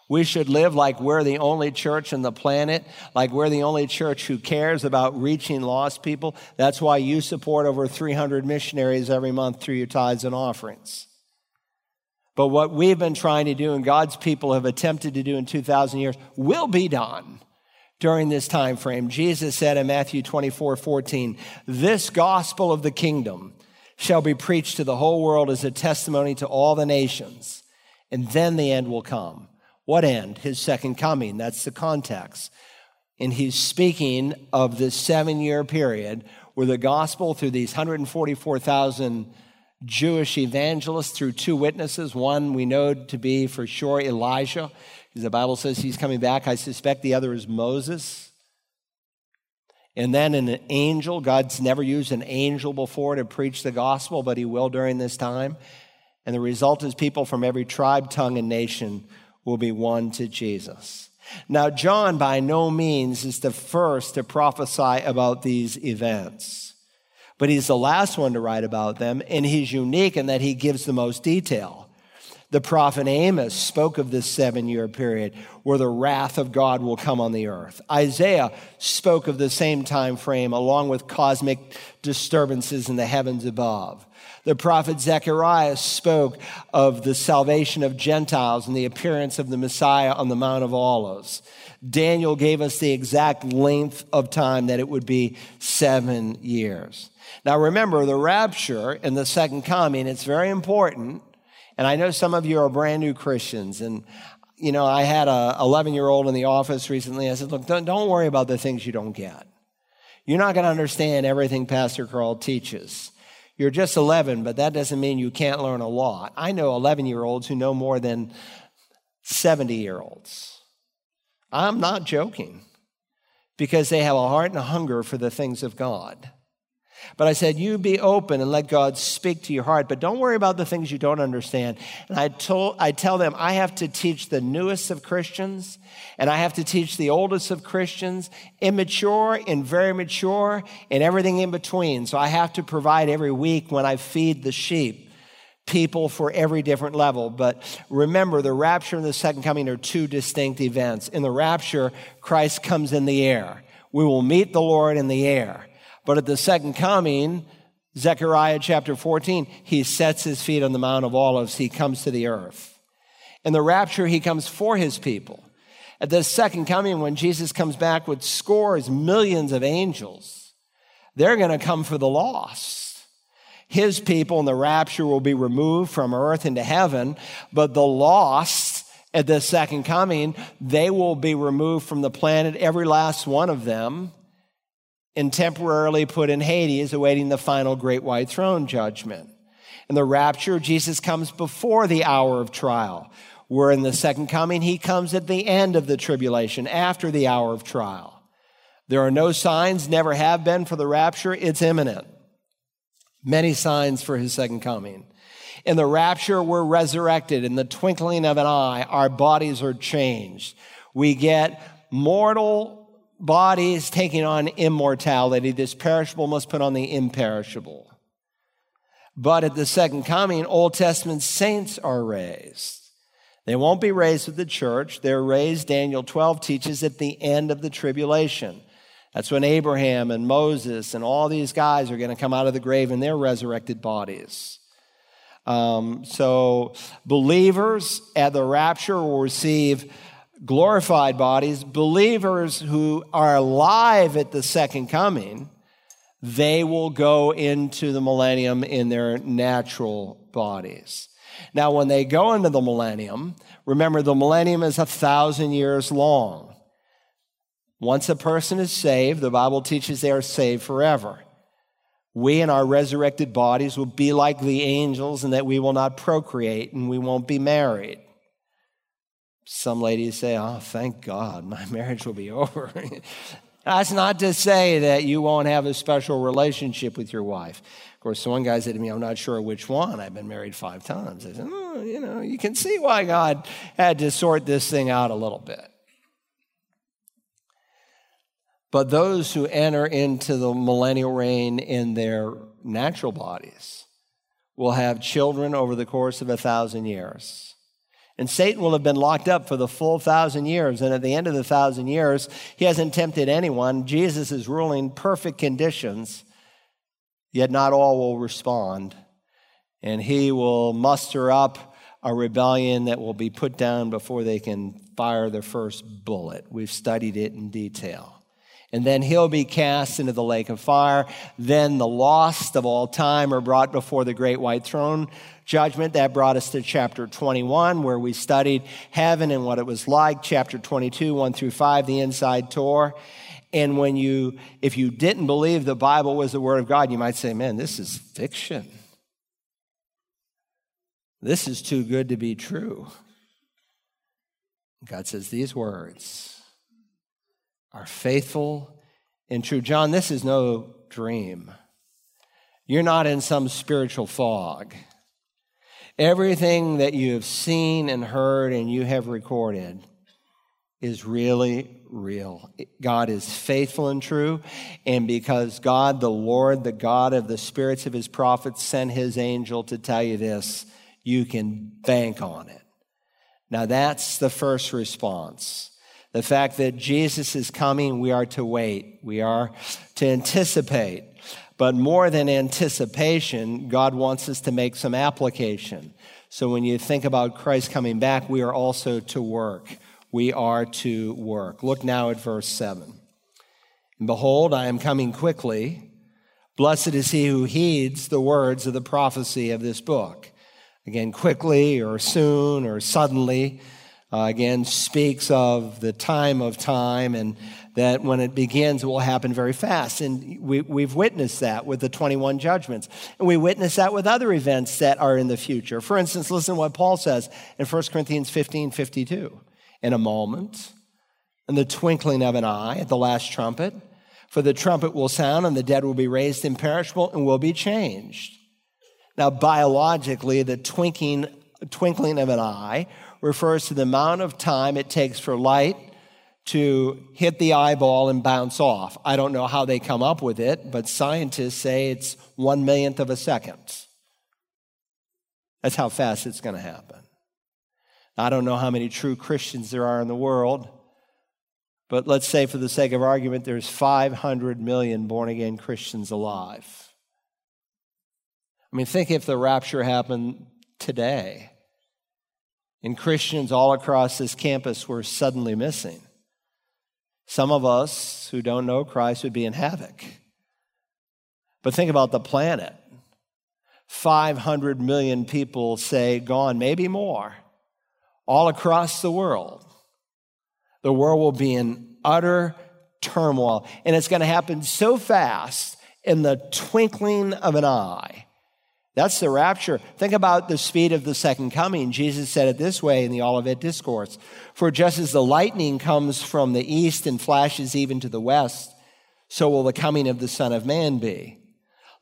We should live like we're the only church on the planet, like we're the only church who cares about reaching lost people. That's why you support over 300 missionaries every month through your tithes and offerings. But what we've been trying to do and God's people have attempted to do in 2,000 years will be done during this time frame. Jesus said in Matthew 24 14, This gospel of the kingdom shall be preached to the whole world as a testimony to all the nations, and then the end will come. What end? His second coming. That's the context. And he's speaking of this seven year period where the gospel, through these 144,000 Jewish evangelists, through two witnesses, one we know to be for sure Elijah, the Bible says he's coming back. I suspect the other is Moses. And then an angel. God's never used an angel before to preach the gospel, but he will during this time. And the result is people from every tribe, tongue, and nation will be won to Jesus. Now, John by no means is the first to prophesy about these events, but he's the last one to write about them, and he's unique in that he gives the most detail. The prophet Amos spoke of this seven year period where the wrath of God will come on the earth. Isaiah spoke of the same time frame along with cosmic disturbances in the heavens above. The prophet Zechariah spoke of the salvation of Gentiles and the appearance of the Messiah on the Mount of Olives. Daniel gave us the exact length of time that it would be seven years. Now remember, the rapture and the second coming, it's very important. And I know some of you are brand new Christians. And, you know, I had a 11 year old in the office recently. I said, look, don't, don't worry about the things you don't get. You're not going to understand everything Pastor Carl teaches. You're just 11, but that doesn't mean you can't learn a lot. I know 11 year olds who know more than 70 year olds. I'm not joking because they have a heart and a hunger for the things of God. But I said, you be open and let God speak to your heart, but don't worry about the things you don't understand. And I told, I tell them, I have to teach the newest of Christians and I have to teach the oldest of Christians, immature and very mature and everything in between. So I have to provide every week when I feed the sheep people for every different level. But remember, the rapture and the second coming are two distinct events. In the rapture, Christ comes in the air. We will meet the Lord in the air. But at the second coming, Zechariah chapter 14, he sets his feet on the Mount of Olives. He comes to the earth. In the rapture, he comes for his people. At the second coming, when Jesus comes back with scores, millions of angels, they're going to come for the lost. His people in the rapture will be removed from earth into heaven, but the lost at the second coming, they will be removed from the planet, every last one of them and temporarily put in Hades, awaiting the final great white throne judgment. In the rapture, Jesus comes before the hour of trial. Where in the second coming, he comes at the end of the tribulation, after the hour of trial. There are no signs, never have been for the rapture. It's imminent. Many signs for his second coming. In the rapture, we're resurrected. In the twinkling of an eye, our bodies are changed. We get mortal bodies taking on immortality. This perishable must put on the imperishable. But at the second coming, Old Testament saints are raised. They won't be raised with the church. They're raised, Daniel 12 teaches, at the end of the tribulation. That's when Abraham and Moses and all these guys are going to come out of the grave in their resurrected bodies. Um, so, believers at the rapture will receive glorified bodies, believers who are alive at the second coming, they will go into the millennium in their natural bodies. Now, when they go into the millennium, remember the millennium is a thousand years long. Once a person is saved, the Bible teaches they are saved forever. we in our resurrected bodies will be like the angels and that we will not procreate and we won't be married. Some ladies say, Oh, thank God, my marriage will be over. That's not to say that you won't have a special relationship with your wife. Of course, one guy said to me, I'm not sure which one. I've been married five times. I said, oh, you know, you can see why God had to sort this thing out a little bit. But those who enter into the millennial reign in their natural bodies will have children over the course of a thousand years. And Satan will have been locked up for the full thousand years. And at the end of the thousand years, he hasn't tempted anyone. Jesus is ruling perfect conditions, yet not all will respond. And he will muster up a rebellion that will be put down before they can fire their first bullet. We've studied it in detail and then he'll be cast into the lake of fire. Then the lost of all time are brought before the great white throne judgment. That brought us to chapter 21, where we studied heaven and what it was like. Chapter 22, 1 through 5, the inside tour. And when you, if you didn't believe the Bible was the Word of God, you might say, man, this is fiction. This is too good to be true. God says these words are faithful and true. John, this is no dream. You're not in some spiritual fog. Everything that you have seen and heard and you have recorded is really real. God is faithful and true. And because God, the Lord, the God of the spirits of his prophets, sent his angel to tell you this, you can bank on it. Now, that's the first response. The fact that Jesus is coming, we are to wait. We are to anticipate. But more than anticipation, God wants us to make some application. So when you think about Christ coming back, we are also to work. We are to work. Look now at verse 7. And behold, I am coming quickly. Blessed is he who heeds the words of the prophecy of this book. Again, quickly or soon or suddenly uh, again speaks of the time of time and that when it begins, it will happen very fast. And we, we've witnessed that with the 21 judgments. And we witness that with other events that are in the future. For instance, listen to what Paul says in 1 Corinthians 15 52. In a moment, in the twinkling of an eye, at the last trumpet, for the trumpet will sound and the dead will be raised imperishable and will be changed. Now, biologically, the twinkling, twinkling of an eye refers to the amount of time it takes for light to hit the eyeball and bounce off. I don't know how they come up with it, but scientists say it's one millionth of a second. That's how fast it's going to happen. I don't know how many true Christians there are in the world, but let's say, for the sake of argument, there's 500 million born again Christians alive. I mean, think if the rapture happened today and Christians all across this campus were suddenly missing. Some of us who don't know Christ would be in havoc. But think about the planet 500 million people say gone, maybe more, all across the world. The world will be in utter turmoil. And it's going to happen so fast in the twinkling of an eye that's the rapture. Think about the speed of the second coming. Jesus said it this way in the Olivet Discourse For just as the lightning comes from the east and flashes even to the west, so will the coming of the Son of Man be.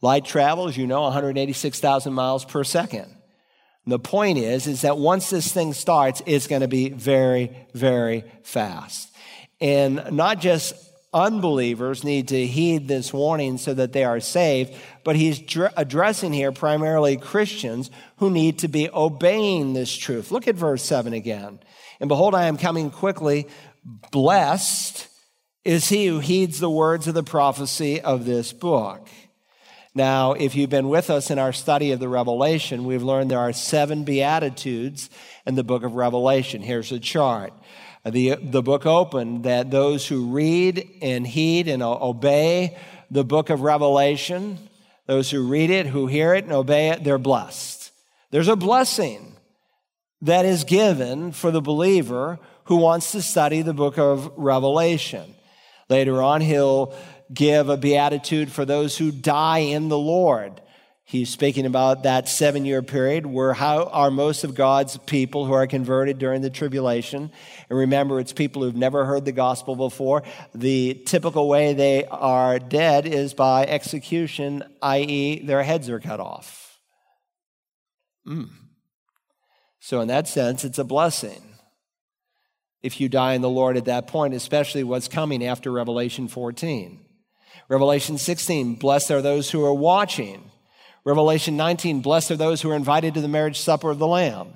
Light travels, you know, 186,000 miles per second. And the point is, is that once this thing starts, it's going to be very, very fast. And not just unbelievers need to heed this warning so that they are saved, but he's dr- addressing here primarily Christians who need to be obeying this truth. Look at verse 7 again. And behold, I am coming quickly. Blessed is he who heeds the words of the prophecy of this book. Now, if you've been with us in our study of the Revelation, we've learned there are seven Beatitudes in the book of Revelation. Here's a chart the, the book opened that those who read and heed and obey the book of Revelation, those who read it, who hear it and obey it, they're blessed. There's a blessing that is given for the believer who wants to study the book of Revelation. Later on, he'll give a beatitude for those who die in the Lord. He's speaking about that seven year period where how are most of God's people who are converted during the tribulation. And remember, it's people who've never heard the gospel before. The typical way they are dead is by execution, i.e., their heads are cut off. Mm. So, in that sense, it's a blessing if you die in the Lord at that point, especially what's coming after Revelation 14. Revelation 16, blessed are those who are watching. Revelation 19, blessed are those who are invited to the marriage supper of the Lamb.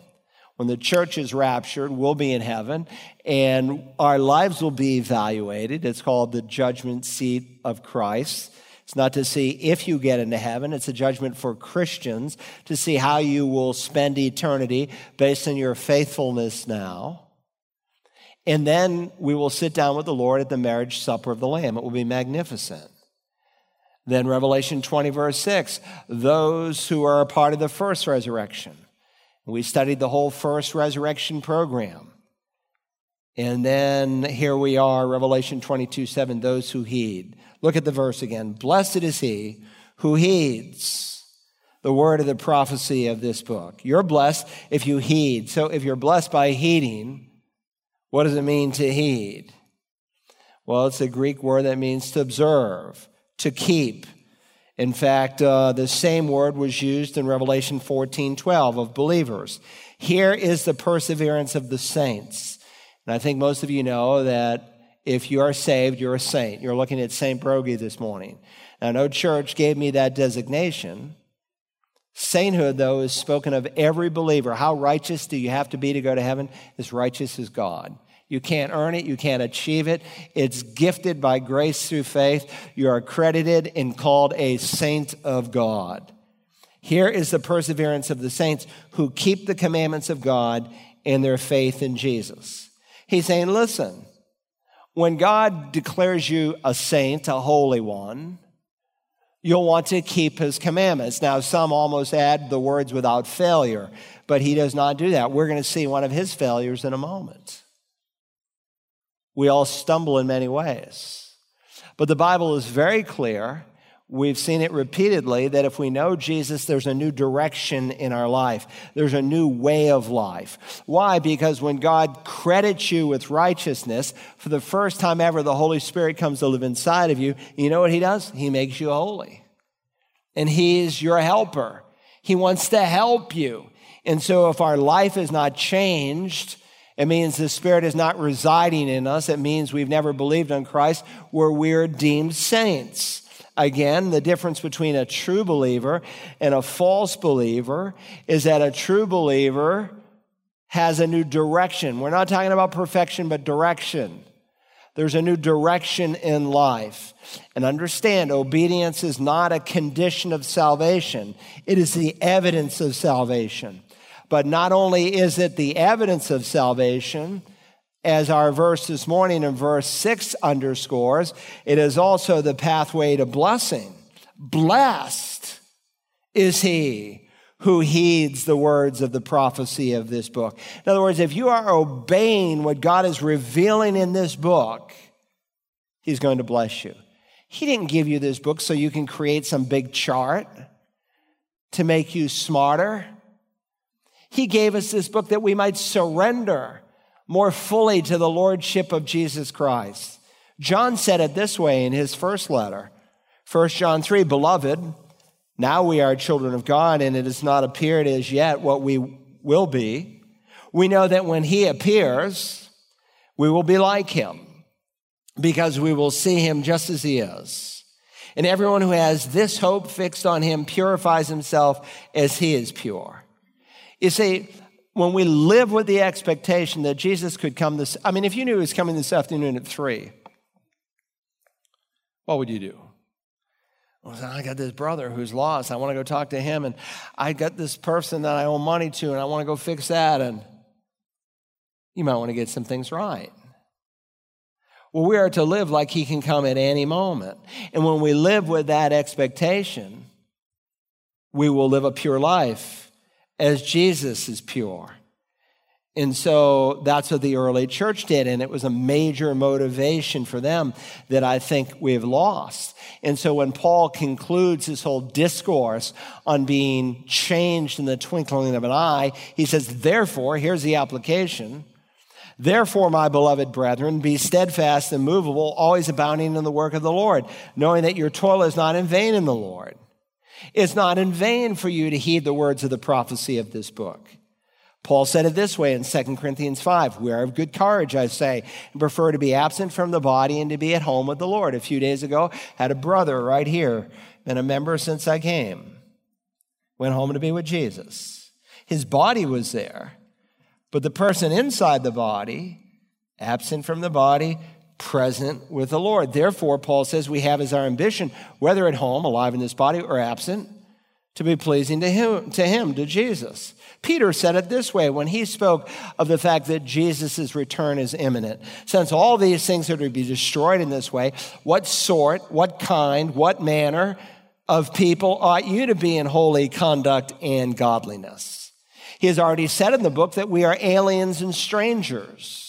When the church is raptured, we'll be in heaven and our lives will be evaluated. It's called the judgment seat of Christ. It's not to see if you get into heaven, it's a judgment for Christians to see how you will spend eternity based on your faithfulness now. And then we will sit down with the Lord at the marriage supper of the Lamb. It will be magnificent. Then Revelation 20, verse 6, those who are a part of the first resurrection. We studied the whole first resurrection program. And then here we are, Revelation 22, 7, those who heed. Look at the verse again. Blessed is he who heeds the word of the prophecy of this book. You're blessed if you heed. So if you're blessed by heeding, what does it mean to heed? Well, it's a Greek word that means to observe, to keep. In fact, uh, the same word was used in Revelation 14 12 of believers. Here is the perseverance of the saints. And I think most of you know that if you are saved, you're a saint. You're looking at St. Broggi this morning. Now, no church gave me that designation. Sainthood, though, is spoken of every believer. How righteous do you have to be to go to heaven? As righteous as God. You can't earn it. You can't achieve it. It's gifted by grace through faith. You are accredited and called a saint of God. Here is the perseverance of the saints who keep the commandments of God in their faith in Jesus. He's saying, listen, when God declares you a saint, a holy one, you'll want to keep his commandments. Now, some almost add the words without failure, but he does not do that. We're going to see one of his failures in a moment. We all stumble in many ways. But the Bible is very clear We've seen it repeatedly that if we know Jesus, there's a new direction in our life. There's a new way of life. Why? Because when God credits you with righteousness, for the first time ever, the Holy Spirit comes to live inside of you. You know what He does? He makes you holy. And He is your helper. He wants to help you. And so if our life is not changed, it means the Spirit is not residing in us. It means we've never believed on Christ, where we're deemed saints. Again, the difference between a true believer and a false believer is that a true believer has a new direction. We're not talking about perfection, but direction. There's a new direction in life. And understand, obedience is not a condition of salvation, it is the evidence of salvation. But not only is it the evidence of salvation, as our verse this morning in verse 6 underscores, it is also the pathway to blessing. Blessed is he who heeds the words of the prophecy of this book. In other words, if you are obeying what God is revealing in this book, he's going to bless you. He didn't give you this book so you can create some big chart to make you smarter. He gave us this book that we might surrender more fully to the lordship of Jesus Christ. John said it this way in his first letter 1 John 3 Beloved, now we are children of God, and it has not appeared as yet what we will be. We know that when he appears, we will be like him because we will see him just as he is. And everyone who has this hope fixed on him purifies himself as he is pure. You see, when we live with the expectation that Jesus could come this, I mean, if you knew he was coming this afternoon at three, what would you do? Well, I got this brother who's lost. I want to go talk to him, and I got this person that I owe money to, and I want to go fix that. And you might want to get some things right. Well, we are to live like he can come at any moment. And when we live with that expectation, we will live a pure life as Jesus is pure. And so that's what the early church did. And it was a major motivation for them that I think we've lost. And so when Paul concludes his whole discourse on being changed in the twinkling of an eye, he says, therefore, here's the application. Therefore, my beloved brethren, be steadfast and movable, always abounding in the work of the Lord, knowing that your toil is not in vain in the Lord. It's not in vain for you to heed the words of the prophecy of this book. Paul said it this way in 2 Corinthians 5 We are of good courage, I say, and prefer to be absent from the body and to be at home with the Lord. A few days ago, had a brother right here, been a member since I came, went home to be with Jesus. His body was there, but the person inside the body, absent from the body, present with the Lord. Therefore, Paul says we have as our ambition, whether at home, alive in this body, or absent, to be pleasing to him, to him, to Jesus. Peter said it this way when he spoke of the fact that Jesus' return is imminent. Since all these things are to be destroyed in this way, what sort, what kind, what manner of people ought you to be in holy conduct and godliness? He has already said in the book that we are aliens and strangers.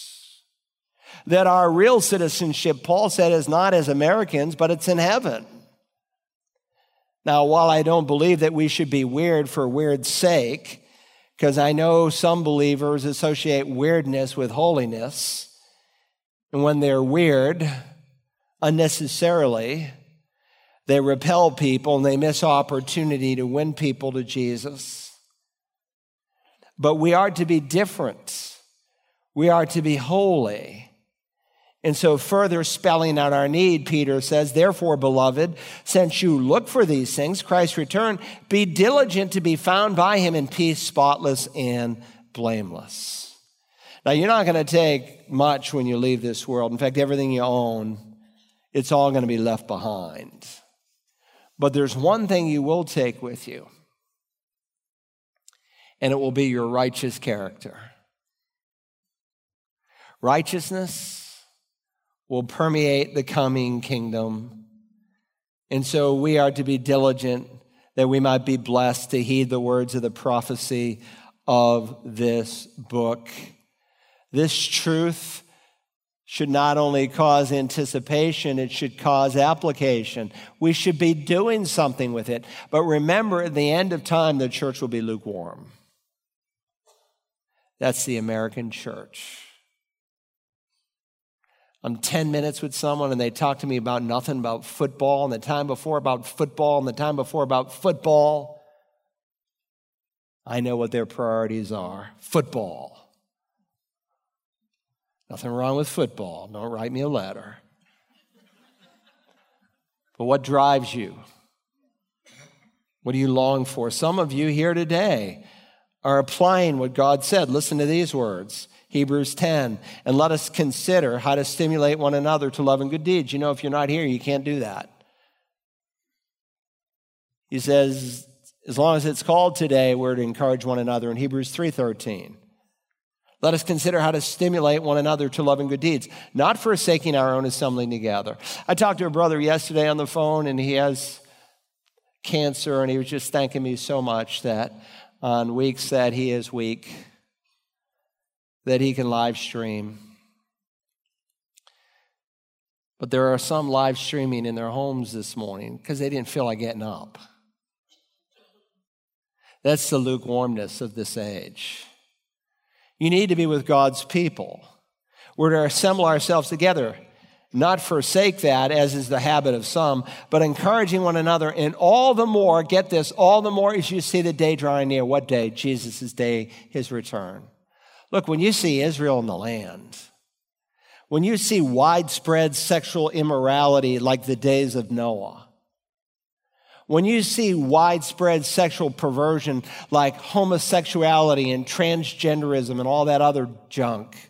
That our real citizenship, Paul said, is not as Americans, but it's in heaven. Now, while I don't believe that we should be weird for weird's sake, because I know some believers associate weirdness with holiness, and when they're weird unnecessarily, they repel people and they miss opportunity to win people to Jesus. But we are to be different. We are to be holy. And so, further spelling out our need, Peter says, Therefore, beloved, since you look for these things, Christ's return, be diligent to be found by him in peace, spotless and blameless. Now, you're not going to take much when you leave this world. In fact, everything you own, it's all going to be left behind. But there's one thing you will take with you, and it will be your righteous character. Righteousness will permeate the coming kingdom. And so we are to be diligent that we might be blessed to heed the words of the prophecy of this book. This truth should not only cause anticipation, it should cause application. We should be doing something with it. But remember, at the end of time, the church will be lukewarm. That's the American church. I'm 10 minutes with someone and they talk to me about nothing about football and the time before about football and the time before about football. I know what their priorities are football. Nothing wrong with football. Don't write me a letter. But what drives you? What do you long for? Some of you here today are applying what God said. Listen to these words. Hebrews 10. And let us consider how to stimulate one another to love and good deeds. You know, if you're not here, you can't do that. He says, as long as it's called today, we're to encourage one another in Hebrews 3:13. Let us consider how to stimulate one another to love and good deeds, not forsaking our own assembling together. I talked to a brother yesterday on the phone, and he has cancer, and he was just thanking me so much that on weeks that he is weak, that he can live stream. But there are some live streaming in their homes this morning because they didn't feel like getting up. That's the lukewarmness of this age. You need to be with God's people. We're to assemble ourselves together, not forsake that, as is the habit of some, but encouraging one another. And all the more, get this, all the more as you see the day drawing near. What day? Jesus' day, his return. Look, when you see Israel in the land, when you see widespread sexual immorality like the days of Noah, when you see widespread sexual perversion like homosexuality and transgenderism and all that other junk,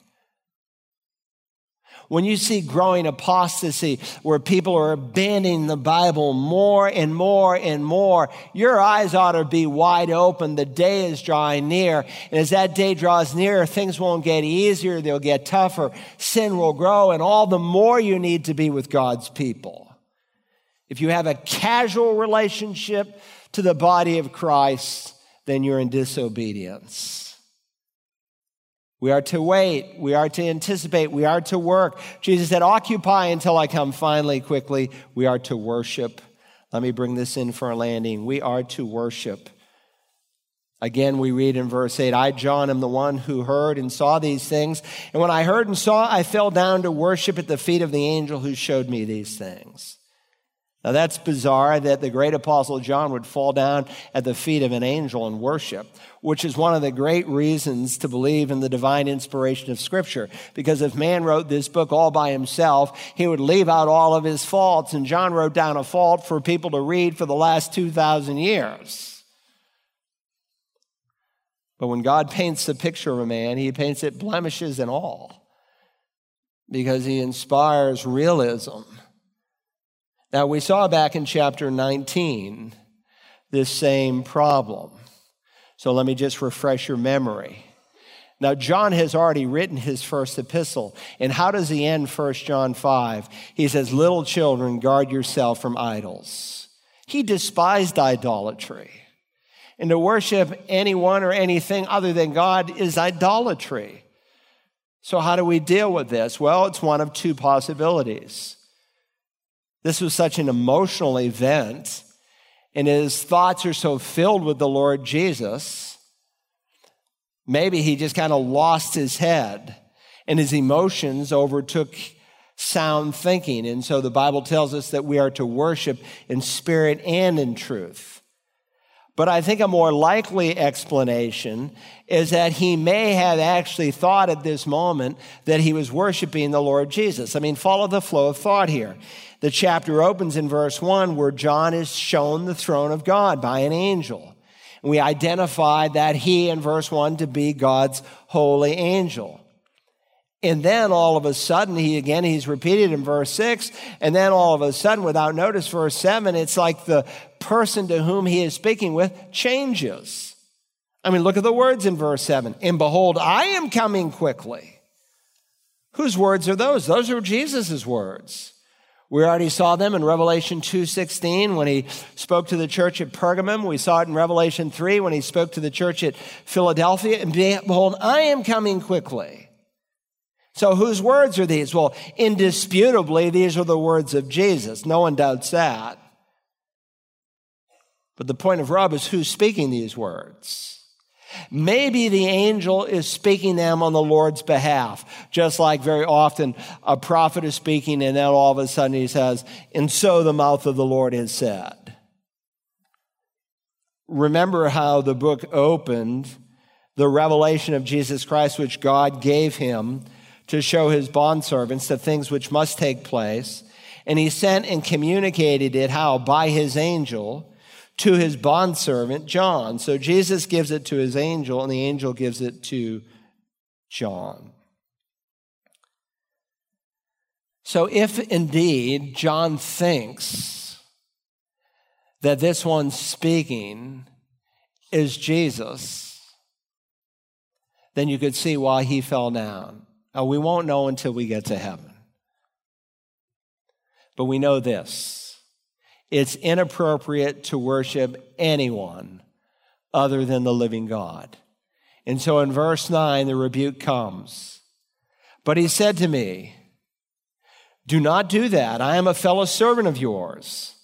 when you see growing apostasy where people are abandoning the Bible more and more and more, your eyes ought to be wide open. The day is drawing near. And as that day draws near, things won't get easier, they'll get tougher. Sin will grow, and all the more you need to be with God's people. If you have a casual relationship to the body of Christ, then you're in disobedience. We are to wait. We are to anticipate. We are to work. Jesus said, Occupy until I come finally, quickly. We are to worship. Let me bring this in for a landing. We are to worship. Again, we read in verse 8 I, John, am the one who heard and saw these things. And when I heard and saw, I fell down to worship at the feet of the angel who showed me these things. Now that's bizarre that the great apostle John would fall down at the feet of an angel and worship, which is one of the great reasons to believe in the divine inspiration of scripture. Because if man wrote this book all by himself, he would leave out all of his faults. And John wrote down a fault for people to read for the last 2,000 years. But when God paints the picture of a man, he paints it blemishes and all because he inspires realism now, we saw back in chapter 19 this same problem. So let me just refresh your memory. Now, John has already written his first epistle. And how does he end 1 John 5? He says, Little children, guard yourself from idols. He despised idolatry. And to worship anyone or anything other than God is idolatry. So, how do we deal with this? Well, it's one of two possibilities. This was such an emotional event, and his thoughts are so filled with the Lord Jesus. Maybe he just kind of lost his head, and his emotions overtook sound thinking. And so the Bible tells us that we are to worship in spirit and in truth. But I think a more likely explanation is that he may have actually thought at this moment that he was worshiping the Lord Jesus. I mean, follow the flow of thought here. The chapter opens in verse 1 where John is shown the throne of God by an angel. And we identify that he in verse 1 to be God's holy angel. And then all of a sudden, he again, he's repeated in verse 6. And then all of a sudden, without notice, verse 7, it's like the person to whom he is speaking with changes. I mean, look at the words in verse 7. And behold, I am coming quickly. Whose words are those? Those are Jesus' words. We already saw them in Revelation 2:16 when he spoke to the church at Pergamum. We saw it in Revelation 3 when he spoke to the church at Philadelphia. And behold, I am coming quickly. So whose words are these? Well, indisputably, these are the words of Jesus. No one doubts that. But the point of Rob is who's speaking these words? Maybe the angel is speaking them on the Lord's behalf, just like very often a prophet is speaking and then all of a sudden he says, and so the mouth of the Lord has said. Remember how the book opened the revelation of Jesus Christ, which God gave him to show his bondservants the things which must take place. And he sent and communicated it how? By his angel to his bondservant John. So Jesus gives it to his angel, and the angel gives it to John. So if indeed John thinks that this one speaking is Jesus, then you could see why he fell down. Now, we won't know until we get to heaven. But we know this it's inappropriate to worship anyone other than the living God. And so in verse 9, the rebuke comes. But he said to me, Do not do that. I am a fellow servant of yours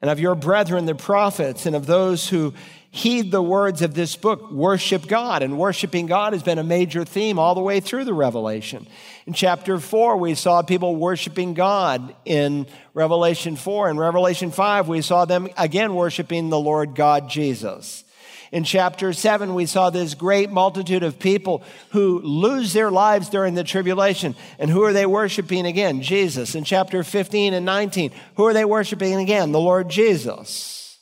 and of your brethren, the prophets, and of those who heed the words of this book, worship God. And worshiping God has been a major theme all the way through the Revelation. In chapter 4, we saw people worshiping God. In Revelation 4 and Revelation 5, we saw them again worshiping the Lord God Jesus. In chapter 7, we saw this great multitude of people who lose their lives during the tribulation. And who are they worshiping again? Jesus. In chapter 15 and 19, who are they worshiping again? The Lord Jesus.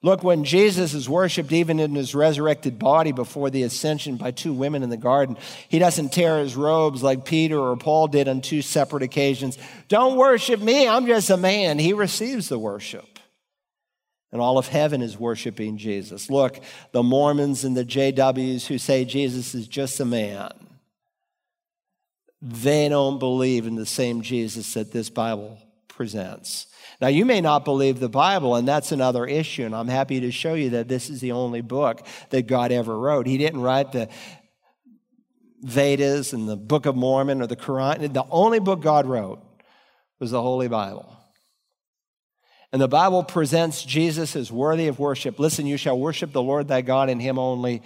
Look, when Jesus is worshiped, even in his resurrected body before the ascension by two women in the garden, he doesn't tear his robes like Peter or Paul did on two separate occasions. Don't worship me, I'm just a man. He receives the worship. And all of heaven is worshiping Jesus. Look, the Mormons and the JWs who say Jesus is just a man, they don't believe in the same Jesus that this Bible presents. Now, you may not believe the Bible, and that's another issue, and I'm happy to show you that this is the only book that God ever wrote. He didn't write the Vedas and the Book of Mormon or the Quran. The only book God wrote was the Holy Bible. And the Bible presents Jesus as worthy of worship. Listen, you shall worship the Lord thy God and him only.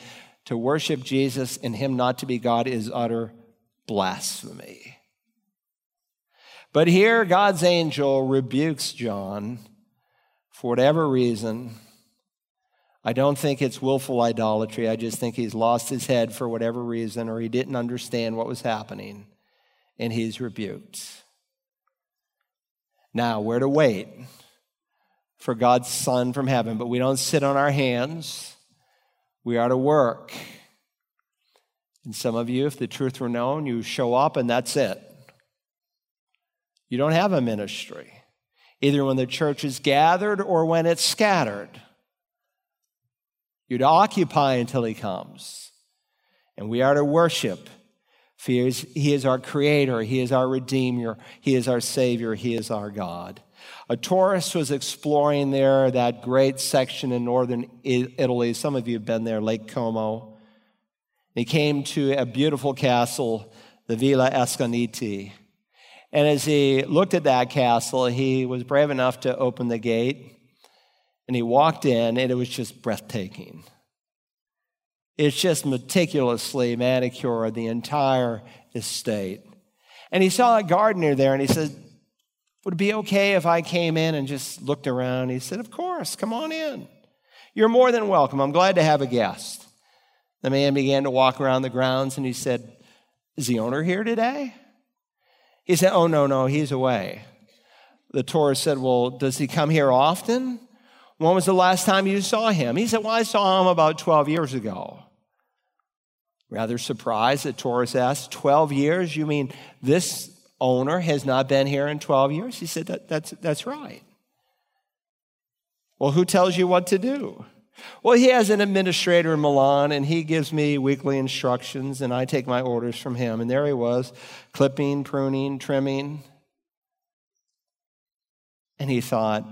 To worship Jesus and him not to be God is utter blasphemy. But here, God's angel rebukes John for whatever reason. I don't think it's willful idolatry. I just think he's lost his head for whatever reason or he didn't understand what was happening and he's rebuked. Now, where to wait? For God's Son from heaven, but we don't sit on our hands. We are to work. And some of you, if the truth were known, you show up and that's it. You don't have a ministry, either when the church is gathered or when it's scattered. You're to occupy until he comes. And we are to worship. He is, he is our creator, he is our redeemer, he is our savior, he is our God. A tourist was exploring there, that great section in northern Italy. Some of you have been there, Lake Como. He came to a beautiful castle, the Villa Asconati. And as he looked at that castle, he was brave enough to open the gate and he walked in, and it was just breathtaking. It's just meticulously manicured, the entire estate. And he saw a gardener there, and he said, would it be okay if I came in and just looked around? He said, Of course, come on in. You're more than welcome. I'm glad to have a guest. The man began to walk around the grounds and he said, Is the owner here today? He said, Oh, no, no, he's away. The tourist said, Well, does he come here often? When was the last time you saw him? He said, Well, I saw him about 12 years ago. Rather surprised, the tourist asked, 12 years? You mean this owner has not been here in 12 years? He said, that, that's, that's right. Well, who tells you what to do? Well, he has an administrator in Milan, and he gives me weekly instructions, and I take my orders from him. And there he was, clipping, pruning, trimming. And he thought,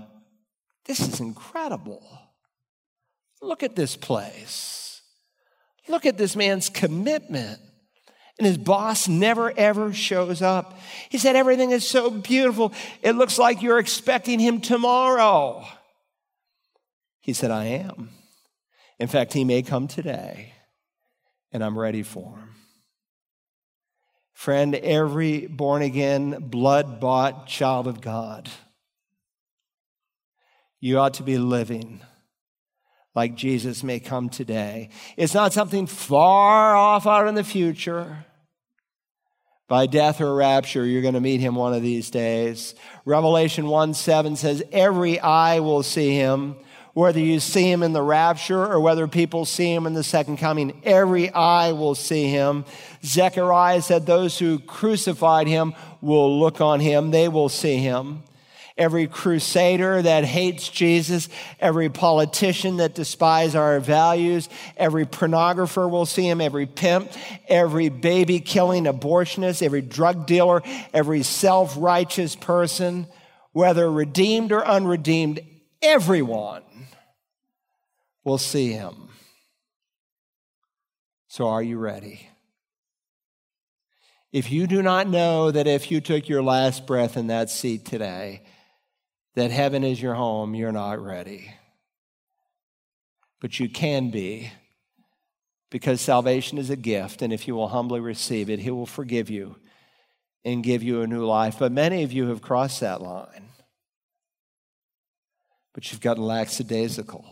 this is incredible. Look at this place. Look at this man's commitment and his boss never ever shows up. He said, Everything is so beautiful. It looks like you're expecting him tomorrow. He said, I am. In fact, he may come today, and I'm ready for him. Friend, every born again, blood bought child of God, you ought to be living like Jesus may come today. It's not something far off out in the future by death or rapture, you're going to meet him one of these days. Revelation 1 7 says, Every eye will see him, whether you see him in the rapture or whether people see him in the second coming. Every eye will see him. Zechariah said, Those who crucified him will look on him, they will see him every crusader that hates Jesus, every politician that despises our values, every pornographer will see him, every pimp, every baby killing abortionist, every drug dealer, every self righteous person, whether redeemed or unredeemed, everyone will see him. So, are you ready? If you do not know that if you took your last breath in that seat today, that heaven is your home, you're not ready. But you can be because salvation is a gift, and if you will humbly receive it, He will forgive you and give you a new life. But many of you have crossed that line, but you've gotten lackadaisical.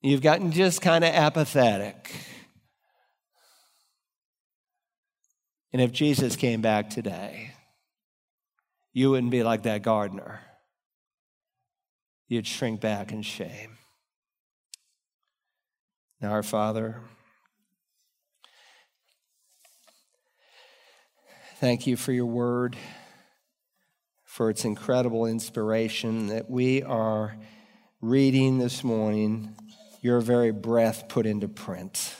You've gotten just kind of apathetic. And if Jesus came back today, you wouldn't be like that gardener. You'd shrink back in shame. Now, our Father, thank you for your word, for its incredible inspiration that we are reading this morning, your very breath put into print.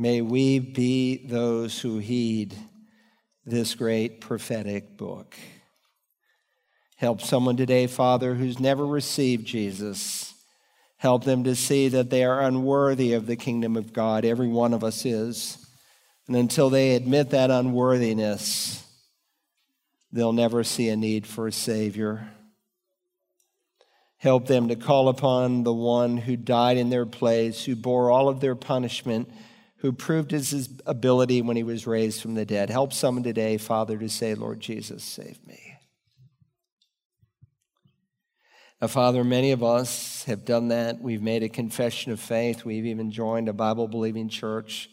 May we be those who heed this great prophetic book. Help someone today, Father, who's never received Jesus. Help them to see that they are unworthy of the kingdom of God. Every one of us is. And until they admit that unworthiness, they'll never see a need for a Savior. Help them to call upon the one who died in their place, who bore all of their punishment, who proved his ability when he was raised from the dead. Help someone today, Father, to say, Lord Jesus, save me. Now, Father, many of us have done that. We've made a confession of faith. We've even joined a Bible believing church.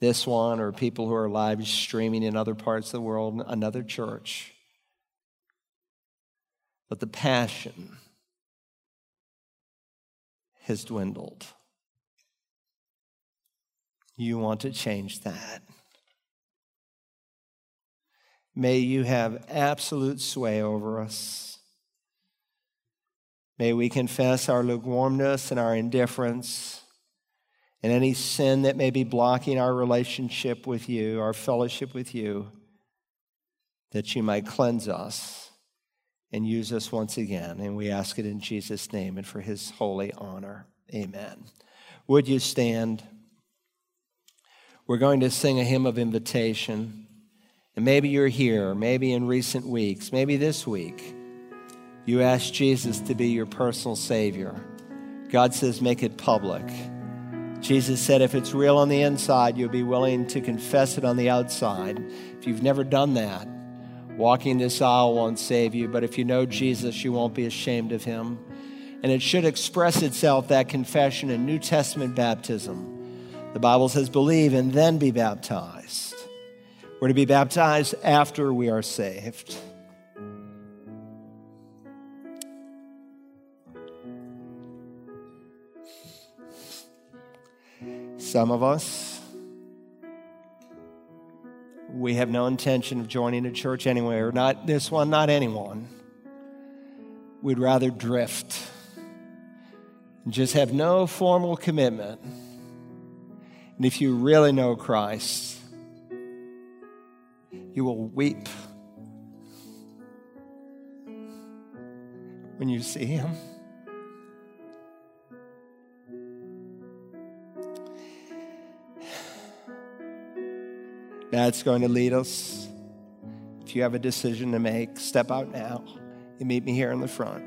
This one, or people who are live streaming in other parts of the world, another church. But the passion has dwindled. You want to change that. May you have absolute sway over us. May we confess our lukewarmness and our indifference and any sin that may be blocking our relationship with you, our fellowship with you, that you might cleanse us and use us once again. And we ask it in Jesus' name and for his holy honor. Amen. Would you stand? We're going to sing a hymn of invitation. And maybe you're here, maybe in recent weeks, maybe this week you ask Jesus to be your personal Savior. God says, make it public. Jesus said, if it's real on the inside, you'll be willing to confess it on the outside. If you've never done that, walking this aisle won't save you, but if you know Jesus, you won't be ashamed of him. And it should express itself, that confession, in New Testament baptism. The Bible says, believe and then be baptized. We're to be baptized after we are saved. Some of us, we have no intention of joining a church anywhere, or not this one, not anyone. We'd rather drift just have no formal commitment. And if you really know Christ, you will weep when you see him. That's going to lead us. If you have a decision to make, step out now. You meet me here in the front.